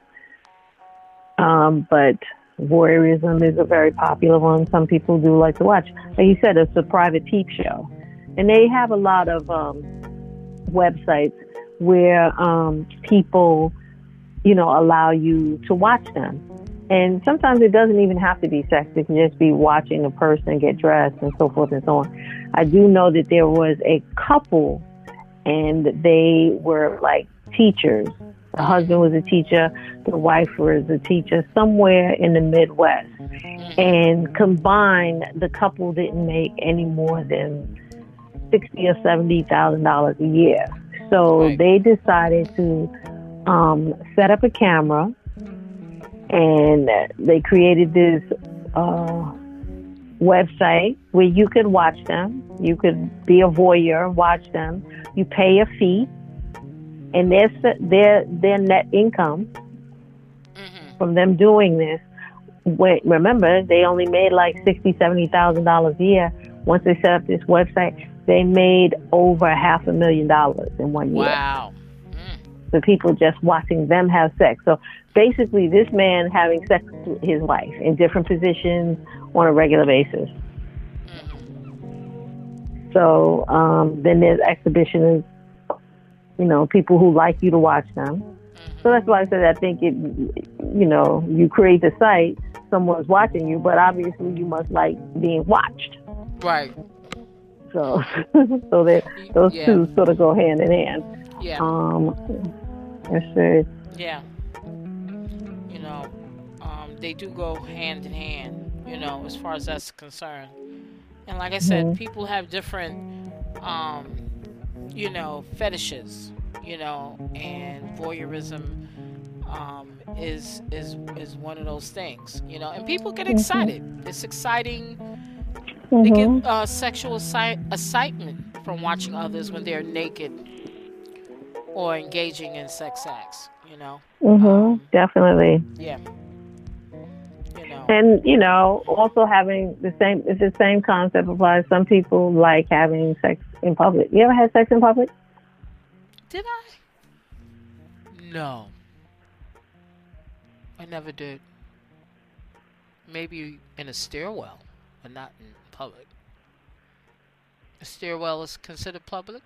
S1: Um but voyeurism is a very popular one. Some people do like to watch. Like you said it's a private peep show. And they have a lot of um websites where um people you know allow you to watch them. And sometimes it doesn't even have to be sex it can just be watching a person get dressed and so forth and so on. I do know that there was a couple and they were like teachers the husband was a teacher the wife was a teacher somewhere in the midwest. And combined the couple didn't make any more than sixty or seventy thousand dollars a year. So
S2: Right.
S1: they decided to um, set up a camera and they created this uh, website where you could watch them. You could be a voyeur watch them. You pay a fee and their their their net income
S2: hmm
S1: from them doing this. Wait, remember, they only made like sixty, seventy thousand dollars a year. Once they set up this website, they made over half a million dollars in one year.
S2: wow mm,
S1: The people just watching them have sex. So basically, this man having sex with his wife in different positions on a regular basis.
S2: mhm.
S1: So um, then there's exhibitionists, you know, people who like you to watch them. So that's why I said I think it, you know, you create the site, someone's watching you, but obviously you must like being watched.
S2: right
S1: So, *laughs* so that those
S2: yeah
S1: two sort of go hand in hand.
S2: yeah
S1: Um, let's see.
S2: Yeah. You know, um, they do go hand in hand, you know, as far as that's concerned. And like I said,
S1: Mhm.
S2: people have different, um, you know, fetishes, you know, and voyeurism um, is is is one of those things, you know. And people get excited. It's exciting They get
S1: Mhm.
S2: uh, sexual exci- excitement from watching others when they're naked or engaging in sex acts. You know,
S1: Mhm.
S2: Um,
S1: Definitely.
S2: yeah. You know,
S1: And you know, also having the same it's the same concept applies. Some people like having sex in public. You ever had sex in public?
S2: did I? No, I never did. Maybe in a stairwell, but not in public. A stairwell is considered public.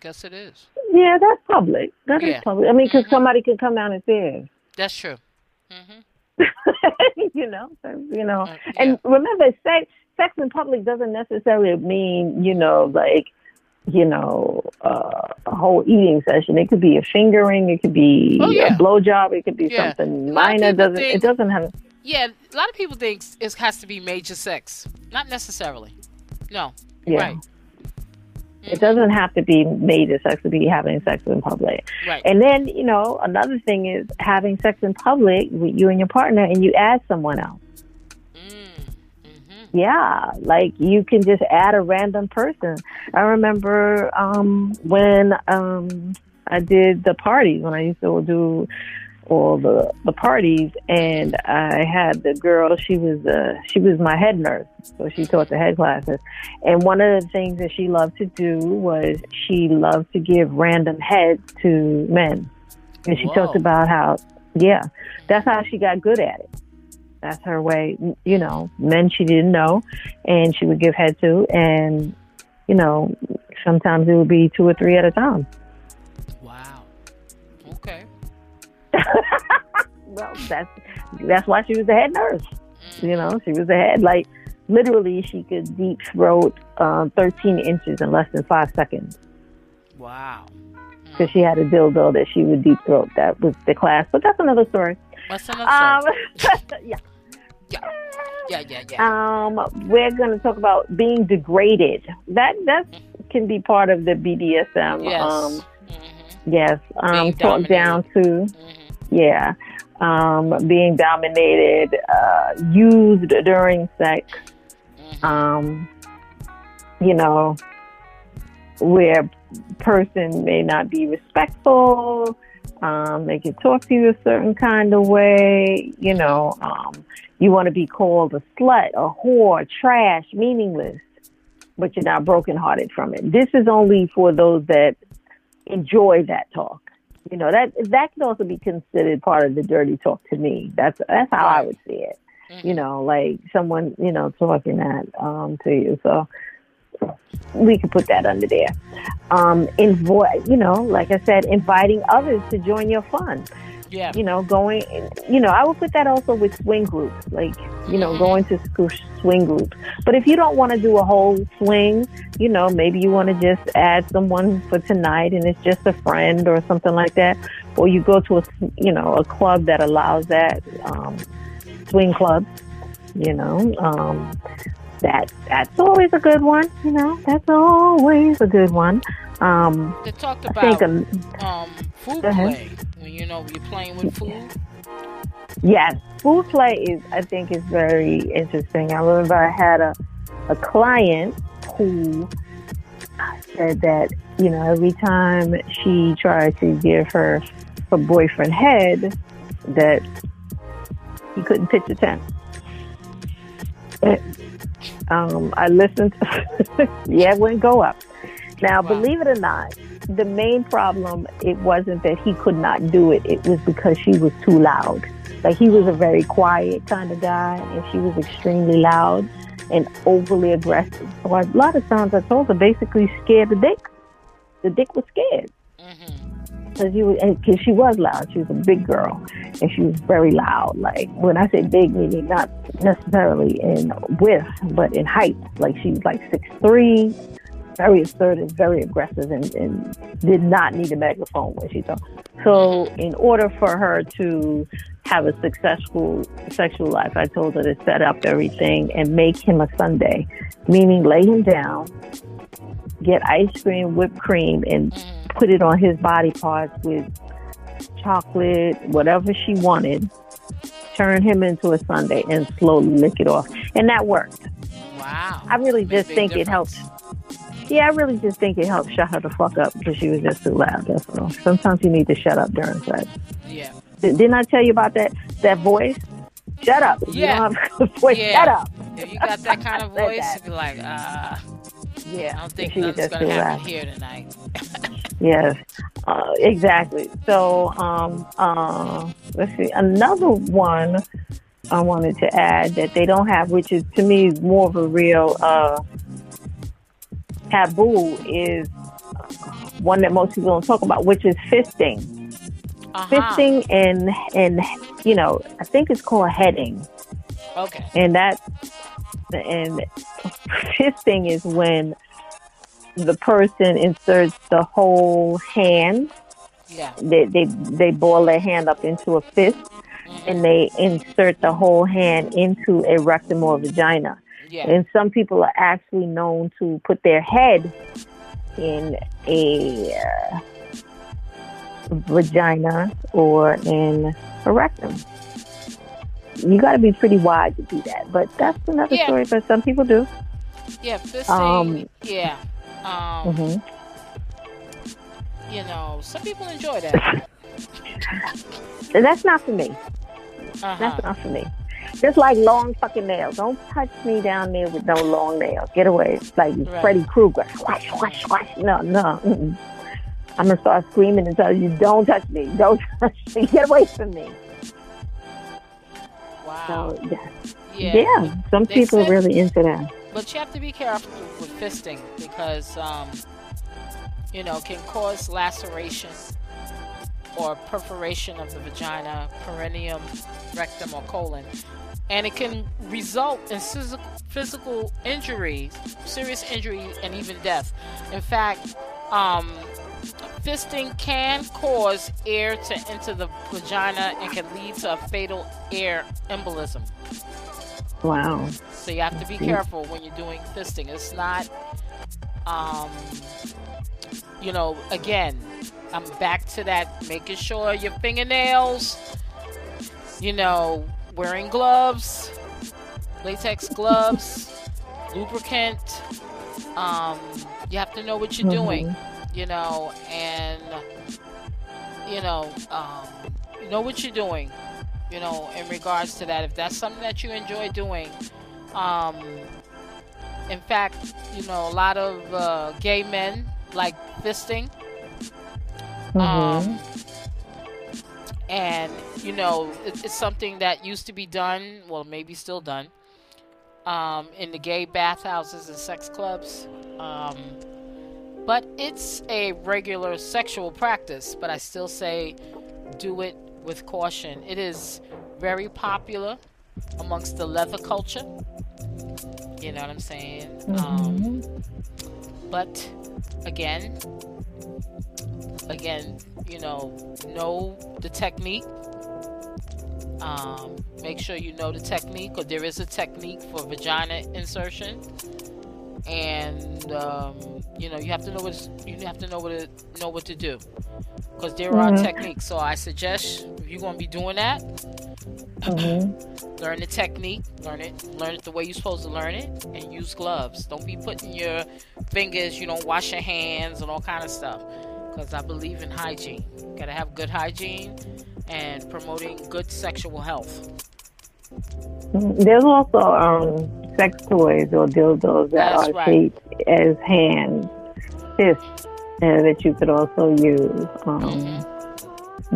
S2: Guess it is.
S1: Yeah, that's public. That is
S2: Yeah.
S1: public. I mean, because
S2: Mhm.
S1: somebody could come down and see it.
S2: That's true. hmm
S1: it. *laughs* you know, you know.
S2: Uh, yeah.
S1: And remember, sex sex in public doesn't necessarily mean you know like you know uh, a whole eating session. It could be a fingering. It could be
S2: Oh, yeah.
S1: a blowjob. It could be
S2: Yeah.
S1: something
S2: A lot of
S1: minor. Doesn't
S2: think-
S1: it doesn't have
S2: Yeah, a lot of people think it has to be major sex. Not necessarily. No.
S1: yeah.
S2: Right.
S1: It doesn't have to be made to sex to be having sex in public.
S2: Right.
S1: And then, you know, another thing is having sex in public with you and your partner and you add someone else.
S2: Mm. hmm
S1: Yeah, like you can just add a random person. I remember um, when um, I did the parties, when I used to do all the the parties, and I had the girl. She was uh, she was my head nurse, so she taught the head classes. And one of the things that she loved to do was she loved to give random heads to men, and she
S2: Whoa.
S1: talked about how yeah, that's how she got good at it that's her way you know men she didn't know and she would give head to and you know sometimes it would be two or three at a time well that's that's why she was the head nurse you know she was the head like literally she could deep throat um, 13 inches in less than five seconds.
S2: Wow.
S1: because she had a dildo that she would deep throat that was the class but that's another story.
S2: What's another
S1: um, *laughs*
S2: story?
S1: yeah.
S2: Yeah, yeah, yeah.
S1: um, we're going to talk about being degraded. That that can be part of the bdsm
S2: yes.
S1: um,
S2: hmm
S1: Yes, um, talk down to
S2: hmm
S1: yeah, um, being dominated, uh, used during sex.
S2: hmm
S1: Um, you know, where person may not be respectful. Um, they can talk to you a certain kind of way. You know, um, you want to be called a slut, a whore, trash, meaningless, but you're not brokenhearted from it. This is only for those that enjoy that talk. You know that that can also be considered part of the dirty talk to me. That's that's how I would see it.
S2: Mhm.
S1: You know, like someone you know talking that um, to you. So we could put that under there. Um, invo- you know, like I said, inviting others to join your fun.
S2: Yeah.
S1: You know, going. You know, I would put that also with swing groups. Like you know, going to school swing groups. But if you don't want to do a whole swing, you know, maybe you want to just add someone for tonight, and it's just a friend or something like that. Or you go to a you know a club that allows that um, swing club. You know, um, that that's always a good one. You know, that's always a good one. Um,
S2: They talked about
S1: think um,
S2: um, food play. You know you're playing with food.
S1: Yes, food play is I think is very interesting. I remember I had a a client who said that you know every time she tried to give her her boyfriend head that he couldn't pitch a tent. Um, I listened. *laughs* yeah, it wouldn't go up. Now,
S2: Wow.
S1: believe it or not, the main problem it wasn't that he could not do it. It was because she was too loud. Like he was a very quiet kind of guy, and she was extremely loud and overly aggressive. So a lot of times I told her basically scared the dick. The dick was scared
S2: mm-hmm.
S1: because she was because she was loud. She was a big girl, and she was very loud. Like when I say big, meaning not necessarily in width, but in height. Like she was like six three, very assertive, very aggressive, and, and did not need a megaphone when she talked. So in order for her to have a successful sexual life, I told her to set up everything and make him a sundae, meaning lay him down, get ice cream, whipped cream, and
S2: hmm
S1: put it on his body parts with chocolate, whatever she wanted, turn him into a sundae and slowly lick it off. And that worked.
S2: Wow.
S1: I really just think difference. it helps. Yeah, I really just think it helped shut her the fuck up because she was just too loud. That's all. Sometimes you need to shut up during sex.
S2: Yeah.
S1: Didn't I tell you about that that voice? Shut up. Yeah. You don't have voice. Yeah. Shut up.
S2: If you got that kind of *laughs* voice, you'd be like, uh. Yeah. I don't think nothing's going to happen here tonight. *laughs*
S1: yes, uh, exactly. So, um, uh, let's see. Another one I wanted to add that they don't have, which is to me more of a real uh, taboo, is one that most people don't talk about, which is fisting. Uh-huh. Fisting and and you know, I think it's called heading.
S2: Okay.
S1: And that and fisting is when the person inserts the whole hand.
S2: Yeah.
S1: They they they boil their hand up into a fist mm-hmm. and they insert the whole hand into a rectum or vagina.
S2: Yeah.
S1: And some people are actually known to put their head in a uh, vagina or in a rectum. You got to be pretty wide to do that, but that's another yeah. story. But some people do.
S2: Yeah, fisting. Um, yeah. Um, mm-hmm. You know, some people enjoy that. *laughs*
S1: that's not for me. Uh-huh. That's not for me. Just like long fucking nails. Don't touch me down there with no long nails. Get away. Like right. Freddy Krueger. Squash, squash, squash. No, no. Mm-mm. I'm going to start screaming and tell you, don't touch me. Don't *laughs* touch me. Get away from me.
S2: Wow.
S1: So, yeah. Yeah. yeah. Some they people said, are really into that.
S2: But you have to be careful with fisting because, um, you know, can cause laceration or perforation of the vagina, perineum, rectum, or colon. And it can result in physical, injury, serious injury, and even death. In fact, um, fisting can cause air to enter the vagina and can lead to a fatal air embolism.
S1: Wow.
S2: So you have to be careful when you're doing fisting. It's not, um, you know, again, I'm back to that making sure your fingernails, you know, wearing gloves, latex gloves, *laughs* lubricant. Um, you have to know what you're mm-hmm. doing, you know, and you know, um, you know what you're doing, you know, in regards to that. If that's something that you enjoy doing, um, in fact, you know, a lot of uh, gay men like fisting. Mm-hmm. Um, and you know, it, it's something that used to be done, well, maybe still done, um, in the gay bathhouses and sex clubs. Um, but it's a regular sexual practice. But I still say, do it with caution. It is very popular amongst the leather culture. You know what I'm saying? Mm-hmm. Um, but again, again, you know, know the technique. Um, make sure you know the technique, or there is a technique for vagina insertion, and um, you know you have to know what you have to know what to know what to do, because there mm-hmm. are techniques. So I suggest if you're going to be doing that, mm-hmm. *laughs* learn the technique, learn it, learn it the way you're supposed to learn it, and use gloves. Don't be putting your fingers. You don't wash your hands and all kind of stuff because I believe in hygiene. Got to have good hygiene and promoting good sexual health.
S1: There's also um, sex toys or dildos that That's are right. shaped as hands, fists, uh, that you could also use. Um, mm-hmm.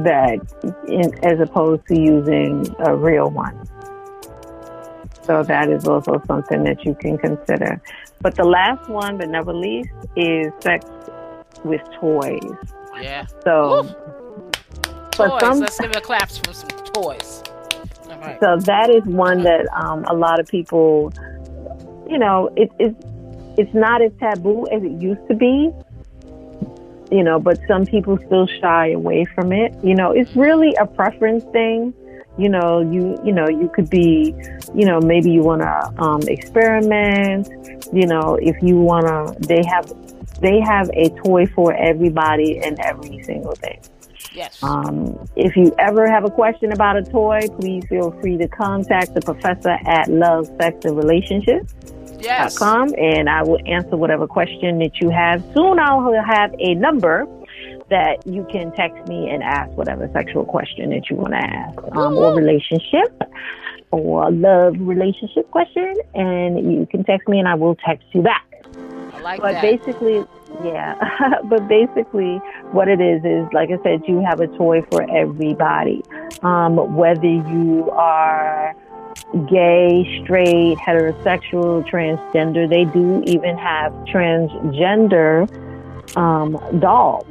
S1: That, in, as opposed to using a real one. So that is also something that you can consider. But the last one, but never least, is sex with toys.
S2: Yeah.
S1: So,
S2: toys. Some, Let's give a claps for some toys.
S1: So that is one that um, a lot of people, you know, it, it's it's not as taboo as it used to be. You know, but some people still shy away from it. You know, it's really a preference thing. You know, you you know you could be, you know, maybe you want to um, experiment. You know, if you want to, they have they have a toy for everybody and every single thing.
S2: Yes.
S1: Um, if you ever have a question about a toy, please feel free to contact the professor at Love, Sex, and Relationships.
S2: Yes.
S1: .com, and I will answer whatever question that you have. Soon I'll have a number that you can text me and ask whatever sexual question that you want to ask, um, or relationship or love relationship question, and you can text me and I will text you back.
S2: I like
S1: But
S2: that.
S1: basically, yeah. *laughs* but basically, what it is is, like I said, you have a toy for everybody. Um, whether you are gay, straight, heterosexual, transgender, they do even have transgender um, dolls.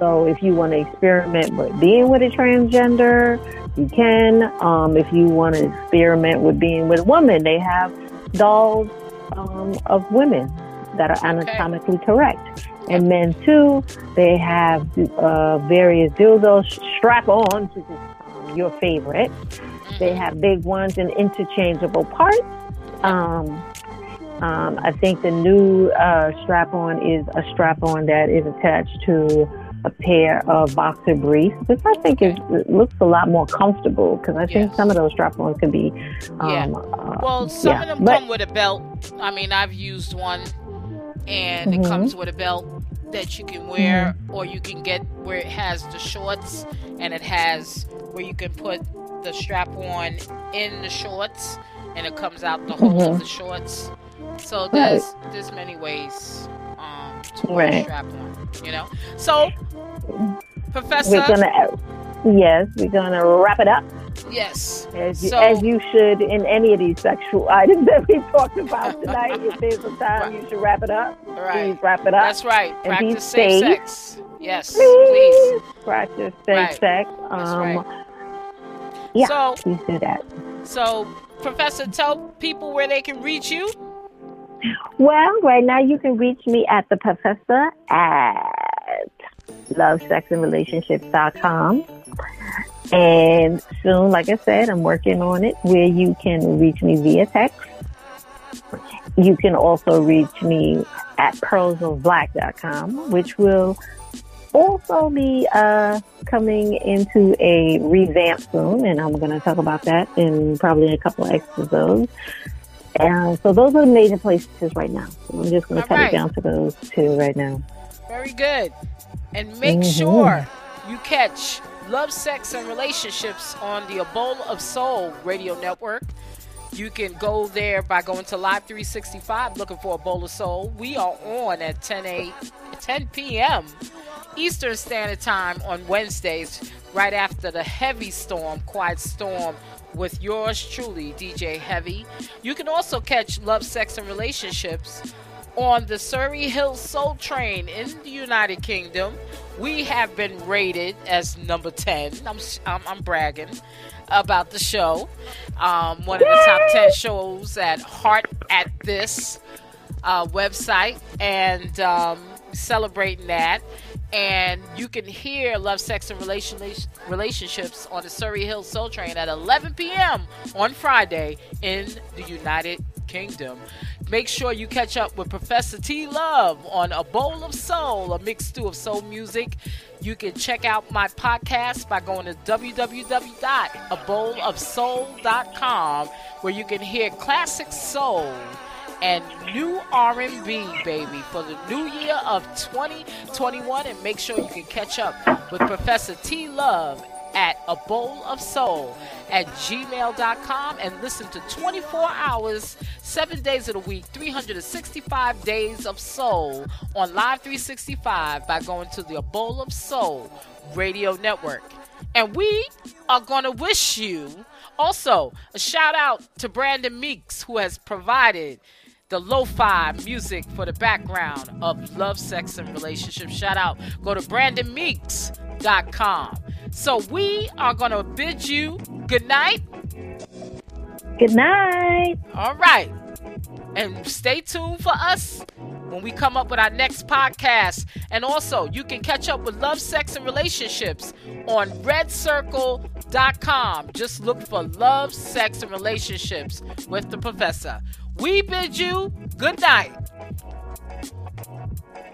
S1: So if you want to experiment with being with a transgender, you can. Um, if you want to experiment with being with a woman, they have dolls um, of women that are anatomically correct. And men too, they have uh, various dildos strap-on, which is um, your favorite. They have big ones and interchangeable parts. Um, um, I think the new uh, strap-on is a strap-on that is attached to a pair of boxer briefs, which I think is it looks a lot more comfortable because I think
S2: Yes.
S1: some of those strap-ons can be. Um,
S2: Yeah.
S1: uh,
S2: Well, some
S1: yeah,
S2: of them
S1: but-
S2: come with a belt. I mean, I've used one, and
S1: Mhm.
S2: it comes with a belt that you can wear,
S1: Mm-hmm.
S2: or you can get where it has the shorts, and it has where you can put the strap on in the shorts, and it comes out the hole of
S1: Mhm.
S2: the shorts. So there's there's many ways
S1: Right.
S2: strap on. You know. So, Professor.
S1: We're gonna, yes, we're gonna wrap it up
S2: yes.
S1: as you,
S2: So-
S1: as you should in any of these sexual items *laughs* that we talked about tonight. if there's a time you should wrap it up,
S2: Right.
S1: please wrap it up.
S2: That's right.
S1: And
S2: Practice safe
S1: safe.
S2: sex. Yes, please.
S1: please practice safe
S2: Right.
S1: sex.
S2: That's
S1: Um,
S2: right.
S1: yeah.
S2: So,
S1: please do that.
S2: so Professor, tell people where they can reach you.
S1: Well, right now you can reach me at the professor at lovesexandrelationships.com. And soon, like I said, I'm working on it where you can reach me via text. You can also reach me at pearlsofblack.com, which will also be uh, coming into a revamp soon. And I'm going to talk about that in probably a couple of episodes. And so those are the major places right now. So I'm just going to cut
S2: right.
S1: it down to those two right now.
S2: Very good. And make
S1: Mhm.
S2: sure you catch Love, Sex, and Relationships on the A Bowl of Soul radio network. You can go there by going to Live 365 looking for A Bowl of Soul. We are on at 10, a, 10 p.m. Eastern Standard Time on Wednesdays, right after the heavy storm, quiet storm, with yours truly, DJ Heavy. You can also catch Love, Sex, and Relationships on the Surrey Hill Soul Train in the United Kingdom. We have been rated as number 10. I'm, I'm, I'm bragging about the show. Um, one of the top 10 shows at Heart at This uh, website and um, celebrating that. And you can hear Love, Sex, and Relation- Relationships on the Surrey Hill Soul Train at 11 p.m. on Friday in the United Kingdom. Make sure you catch up with Professor T Love on A Bowl of Soul, a mixed stew of soul music. You can check out my podcast by going to www.abowlofsoul.com where you can hear classic soul and new R&B, baby, for the new year of 2021. And make sure you can catch up with Professor T Love at a bowl of soul at gmail.com and listen to 24 hours, seven days of the week, 365 days of soul on Live 365 by going to the A Bowl of Soul radio network. And we are going to wish you also a shout out to Brandon Meeks, who has provided the lo-fi music for the background of love, sex, and relationships. Shout out. Go to brandonmeeks.com. So we are going to bid you good night.
S1: Good night.
S2: All right. And stay tuned for us when we come up with our next podcast. And also, you can catch up with Love, Sex, and Relationships on redcircle.com. Just look for Love, Sex, and Relationships with the professor. We bid you good night.